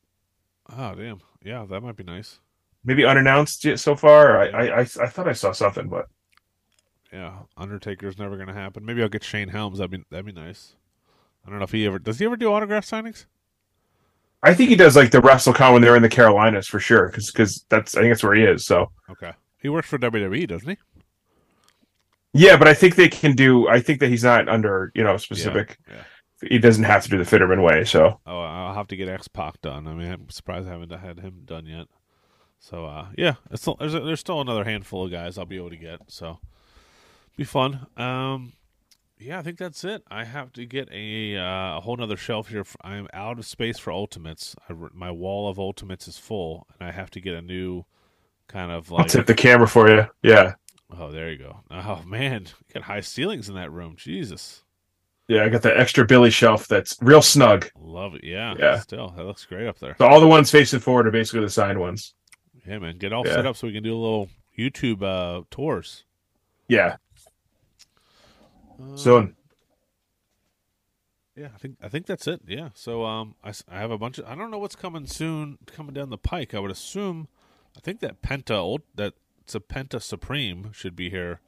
Oh damn. Yeah, that might be nice. maybe unannounced yet so far. I, I I I thought I saw something, but Yeah, Undertaker's never gonna happen. Maybe I'll get Shane Helms. That'd be that'd be nice. I don't know if he ever does. He ever do autograph signings? I think he does like the WrestleCon when they're in the Carolinas for sure, because because that's I think that's where he is. So Okay, he works for WWE, doesn't he? yeah, but I think they can do. I think that he's not under you know specific. yeah. He doesn't have to do the Fitterman way. So Oh, I'll have to get X Pac done. I mean, I'm surprised I haven't had him done yet. So uh, yeah, still, there's there's still another handful of guys I'll be able to get. So be fun. Um, yeah, I think that's it. I have to get a uh, a whole nother shelf here. I'm out of space for Ultimates. I, my wall of Ultimates is full, and I have to get a new kind of I'll like. tip the camera for you. Yeah, Oh, there you go. Oh man, you got high ceilings in that room. Jesus, yeah. I got the extra Billy shelf that's real snug. love it. Yeah, Yeah. Still, that looks great up there. So all the ones facing forward are basically the signed ones. Yeah, man, get all Yeah. set up so we can do a little YouTube uh, tours. Yeah. Uh, So yeah, I think I think that's it. Yeah. So um, I, I have a bunch of I don't know what's coming soon, coming down the pike. I would assume, I think that Penta old that it's a Penta Supreme should be here.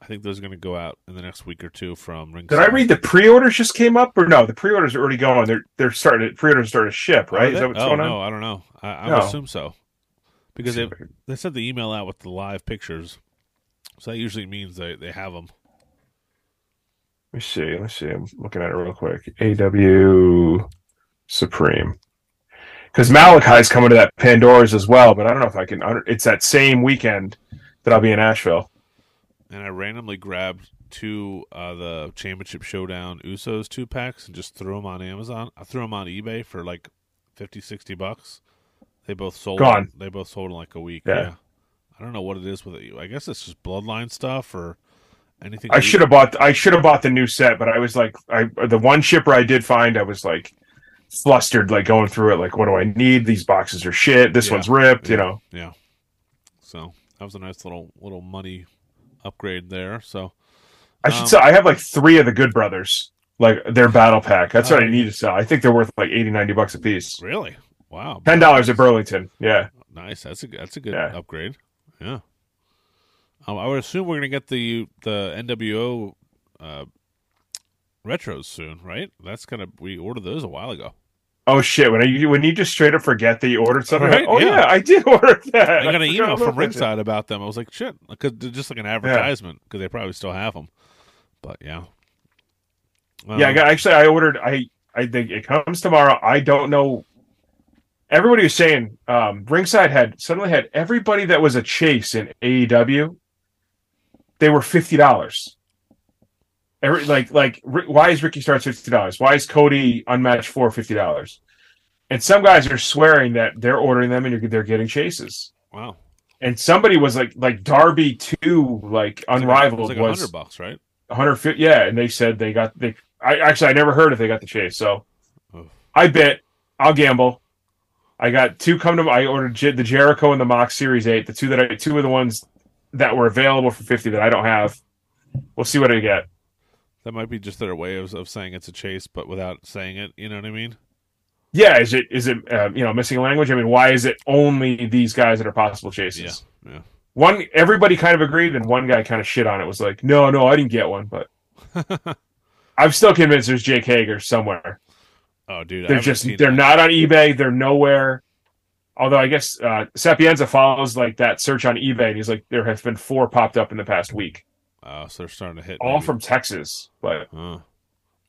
I think those are going to go out in the next week or two from Ring. did I read the pre-orders just came up or no? The pre-orders are already going. They're they're starting. Pre-orders starting to ship, right? Is that what's oh going no, on? I don't know. I, I No. assume so because they they sent the email out with the live pictures, so that usually means they they have them. Let me see. Let's see. I'm looking at it real quick. AEW Supreme. Because Malakai's coming to that Pandora's as well, but I don't know if I can. It's that same weekend that I'll be in Asheville. and I randomly grabbed two uh, the Championship Showdown Usos two packs and just threw them on Amazon. I threw them on eBay for like 50, 60 bucks. They both sold. Gone. They both sold in like a week. Yeah. Yeah. I don't know what it is with it. I guess it's just bloodline stuff or anything. I should have bought. I should have bought the new set, but I was like, I the one shipper I did find, I was like flustered, like going through it. Like, what do I need? These boxes are shit. This Yeah. one's ripped. You know. Yeah. So that was a nice little little money upgrade there. So I should Um, say I have like three of the Good Brothers, like their battle pack. That's what Oh. I need to sell. I think they're worth like 80, 90 bucks a piece. really, wow, Ten dollars at Burlington. Yeah. Nice. That's a that's a good Yeah. upgrade. Yeah. Um, I would assume we're gonna get the the NWO uh, retros soon, right? That's gonna we ordered those a while ago. Oh shit! When you when you just straight up forget that you ordered something, Right, oh yeah. yeah. I did [LAUGHS] order that. I got an [LAUGHS] forgot email from. Ringside about them. I was like, shit, because just like an advertisement because they probably still have them. But yeah, Yeah, I Um, got actually. I ordered. I I think it comes tomorrow. I don't know. Everybody was saying um, Ringside had suddenly had everybody that was a chase in AEW. They were fifty dollars. Every like like why is Ricky Starks fifty dollars? Why is Cody unmatched for fifty dollars? And some guys are swearing that they're ordering them and you're, they're getting chases. wow, And somebody was like like Darby two like like unrivaled It's like a was hundred bucks, right? 150 yeah and they said they got they i actually i never heard if they got the chase so Oh. i bet i'll gamble i got two come to i ordered Jer- the jericho and the mox series 8 the two that i two of the ones that were available for 50 that i don't have we'll see what i get That might be just their way of, of saying it's a chase, but without saying it. You know what I mean? yeah is it is it uh, you know missing a language i mean why is it only these guys that are possible chases Yeah, yeah. one everybody kind of agreed and one guy kind of shit on it was like no no i didn't get one but [LAUGHS] i'm still convinced there's jake hager somewhere Oh, dude, They're just they're that. not on eBay. They're nowhere. Although I guess uh, Sapienza follows like that search on eBay, and he's like, there have been four popped up in the past week, Oh, so they're starting to hit all maybe. from Texas. But Huh.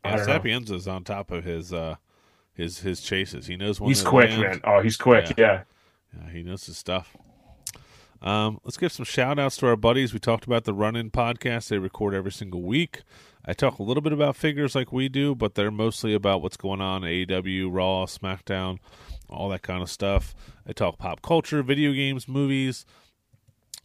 I Yeah, know. On top of his uh his his chases. He knows when he's quick, man. Oh, he's quick. Yeah. Yeah, he knows his stuff. Um, let's give some shout outs to our buddies. We talked about the Run In podcast. They record every single week. I talk a little bit about figures like we do, but they're mostly about what's going on AEW, Raw, SmackDown, all that kind of stuff. I talk pop culture, video games, movies.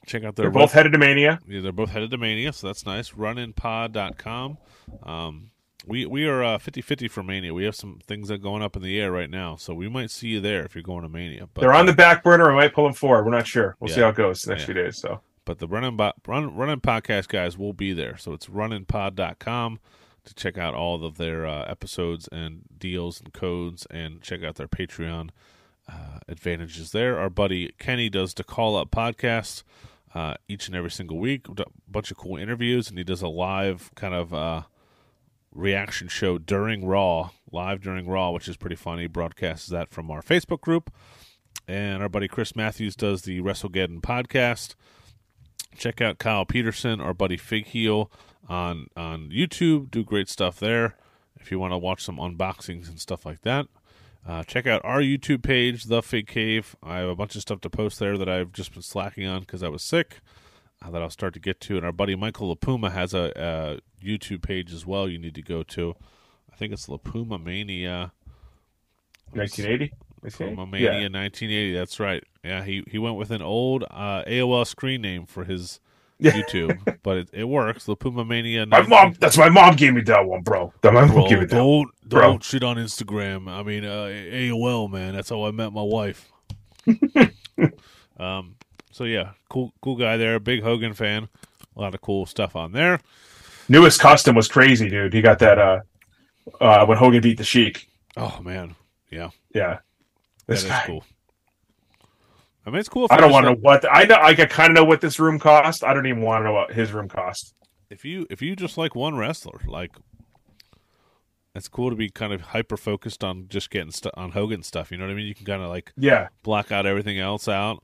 Check out their They're both headed to Mania. yeah, they're both headed to Mania, so that's nice. Runinpod.com. Um, we we are uh, 50-50 for Mania. We have some things that are going up in the air right now, so we might see you there if you're going to Mania. But, They're on the back burner. I might pull them forward. We're not sure. We'll see how it goes the next Yeah. few days. So but the running bo- run running podcast guys will be there. So it's runinpod.com to check out all of their uh, episodes and deals and codes and check out their Patreon uh, advantages there. Our buddy Kenny does the Call Up podcast uh, each and every single week. A bunch of cool interviews, and he does a live kind of uh, reaction show during Raw, live during Raw, which is pretty funny. Broadcasts that from our Facebook group. And our buddy Chris Matthews does the WrestleGeddon podcast check out Kyle Peterson, our buddy Fig Heel on on YouTube. Do great stuff there. If you want to watch some unboxings and stuff like that, uh, check out our YouTube page, The Fig Cave. I have a bunch of stuff to post there that I've just been slacking on because I was sick. Uh, that I'll start to get to. And our buddy Michael LaPuma has a, a YouTube page as well. You need to go to. I think it's LaPuma Mania. 1980. Puma Mania 1980. That's right. Yeah, he he went with an old uh, AOL screen name for his. YouTube, [LAUGHS] but it, it works. The Puma Mania. My mom. That's my mom gave me that one, bro. That my mom Bro, gave me that. don't bro. don't shit on Instagram. I mean, uh, AOL man. That's how I met my wife. [LAUGHS] um. So yeah, cool cool guy there. Big Hogan fan. A lot of cool stuff on there. Newest custom was crazy, dude. He got that uh, uh, when Hogan beat the Sheik. Oh man, yeah, Yeah. that This is guy. cool. I mean, it's cool. if I don't want to know what I know. I kind of know what this room cost. I don't even want to know what his room cost. if you if you just like one wrestler, like it's cool to be kind of hyper focused on just getting stu- on Hogan stuff. You know what I mean? You can kind of like Yeah, block out everything else out.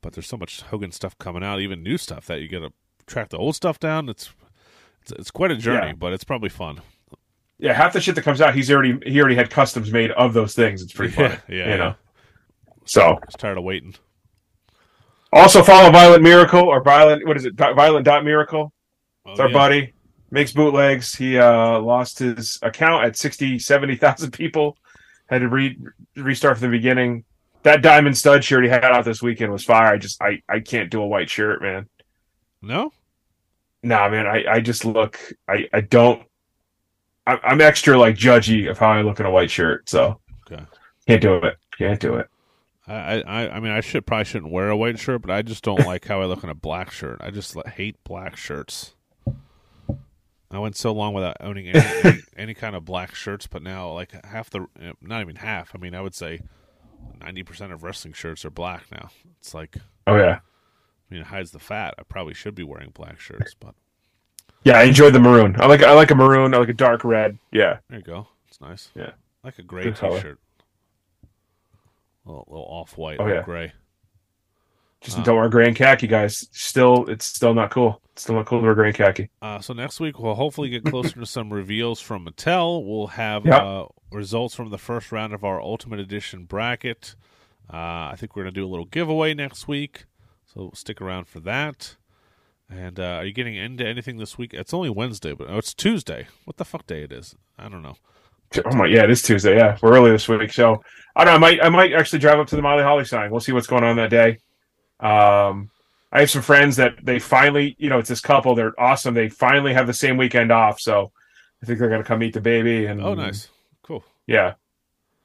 But there's so much Hogan stuff coming out, even new stuff that you got to track the old stuff down. It's it's, it's quite a journey, Yeah. but it's probably fun. yeah. Half the shit that comes out, he's already he already had customs made of those things. It's pretty funny. [LAUGHS] Yeah, yeah, you yeah. know. So Just tired of waiting. also follow Violent Miracle or Violent. What is it? Violent Dot Miracle. Oh, It's our yeah. buddy. Makes bootlegs. He uh, lost his account at 60, 70,000 [LAUGHS] people. Had to re- restart from the beginning. That diamond stud shirt he had out this weekend was fire. I just I, I can't do a white shirt, man. No, Nah, man. I, I just look. I I don't. I, I'm extra like judgy of how I look in a white shirt. So Okay. can't do it. Can't do it. I, I, I mean, I should probably shouldn't wear a white shirt, but I just don't [LAUGHS] like how I look in a black shirt. I just hate black shirts. I went so long without owning [LAUGHS] any, any, kind of black shirts, but now like half the, eh, not even half. I mean, I would say ninety percent of wrestling shirts are black now. It's like, Oh yeah, I mean, it hides the fat. I probably should be wearing black shirts, but yeah. I enjoyed the maroon. I like I like a maroon. I like a dark red. Yeah, there you go. It's nice. Yeah. like a gray Good color. A little, little off white, Oh, yeah. gray. just Uh. don't wear gray and khaki, guys. Still, it's still not cool. It's still not cool to wear gray and khaki. Uh, so next week we'll hopefully get closer to some reveals from Mattel. We'll have Yeah. uh, results from the first round of our Ultimate Edition bracket. Uh, I think we're going to do a little giveaway next week, so stick around for that. And uh, are you getting into anything this week? It's only Wednesday, but oh, it's Tuesday. What the fuck day it is? I don't know. Oh my, yeah, it is Tuesday. Yeah, we're early this week, so I don't know. I might, I might actually drive up to the Molly Holly sign. We'll see what's going on that day. Um, I have some friends that they finally, you know, it's this couple. They're awesome. They finally have the same weekend off, so I think they're gonna come meet the baby. And Oh, nice, cool. Yeah,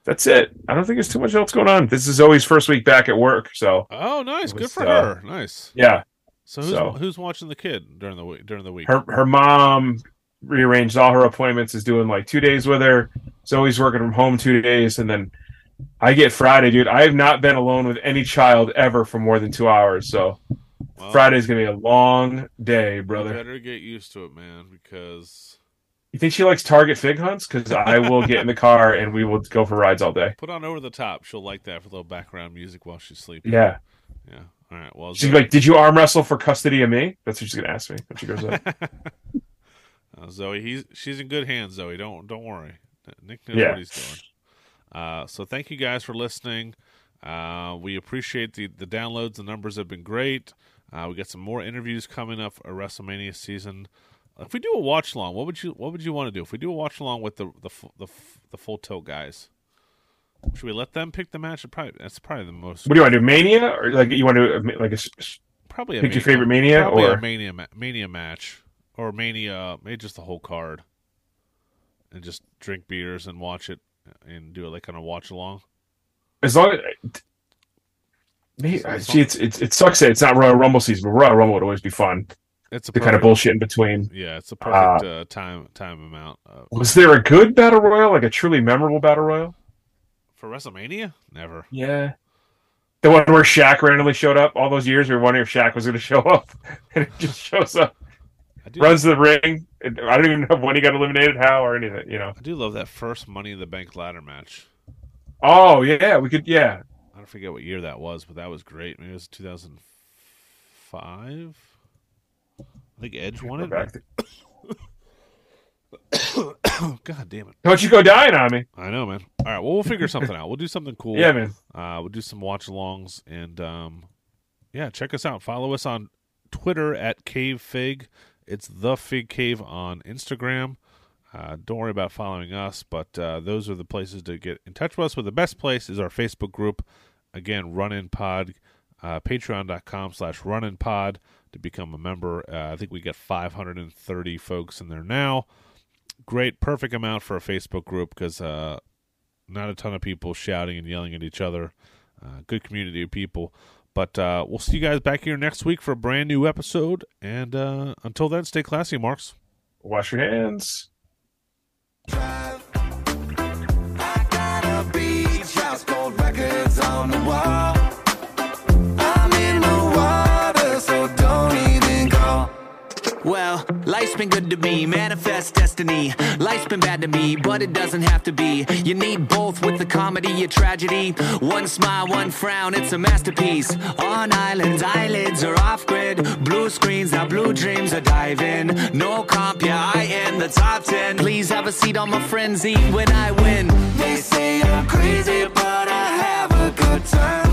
that's it. I don't think there's too much else going on. This is Zoe's first week back at work, so Oh, nice, It good for uh, her. Nice. yeah. So who's so- who's watching the kid during the week? During the week? Her her mom rearranged all her appointments. Is doing like two days with her. Zoe's working from home two days, and then I get Friday, dude. I have not been alone with any child ever for more than two hours. So Well, Friday's gonna be a long day, You brother. better get used to it, man, because You think she likes Target fig hunts? Because I will get in the car and we will go for rides all day. put on over the top. She'll like that for a little background music while she's sleeping. Yeah. Yeah. All right. Well, She's Zoe, like, "Did you arm wrestle for custody of me?" That's what she's gonna ask me when she grows up. [LAUGHS] uh, Zoe, he's she's in good hands. Zoe, don't don't worry. Nick knows Yeah. what he's doing. Uh, so thank you guys for listening. Uh, we appreciate the the downloads. The numbers have been great. Uh, we got some more interviews coming up for WrestleMania season. If we do a watch along, what would you what would you want to do? If we do a watch along with the the the, the full tilt guys, should we let them pick the match? Probably that's probably the most What do you want to do, Mania, or like you want to like a probably a pick your favorite Mania, or mania mania match or mania maybe just the whole card and just drink beers and watch it and do it like on a watch along as long as see, it's, it's it sucks that it's not Royal Rumble season, but Royal Rumble would always be fun. it's a The kind of bullshit in between. yeah it's a perfect uh, time time amount uh, Was there a good battle royal, like a truly memorable battle royal? for WrestleMania never Yeah. The one where Shaq randomly showed up all those years, we were wondering if Shaq was going [LAUGHS] to show up, and it just shows up, do runs to the ring. I don't even know when he got eliminated, how, or anything. You know? I do love that first Money in the Bank ladder match Oh yeah, we could. Yeah, I don't forget what year that was but that was great maybe it was 2005 I think Edge won it back to- [COUGHS] God damn it don't you go dying on me? I know man all right well we'll figure something out we'll do something cool Yeah, man. Uh, we'll do some watch alongs and um, yeah, check us out. Follow us on Twitter at Cave Fig. It's the Fig Cave on Instagram. Uh, don't worry about following us, but uh, those are the places to get in touch with us. But the best place is our Facebook group. Again, Run In Pod, uh, patreon.com slash Run In Pod to become a member. Uh, I think we get 530 folks in there now. Great, perfect amount for a Facebook group because uh, not a ton of people shouting and yelling at each other. Uh, good community of people. But uh, we'll see you guys back here next week for a brand new episode. And uh, until then, stay classy, Marks. Wash your hands. I Well, life's been good to me, manifest destiny. Life's been bad to me, but it doesn't have to be. You need both with the comedy, a tragedy. One smile, one frown, it's a masterpiece. On islands, eyelids are off grid. Blue screens, now blue dreams are diving. No comp, yeah, I am the top 10. Please have a seat on my frenzy when I win. They say I'm crazy, but I have a good time.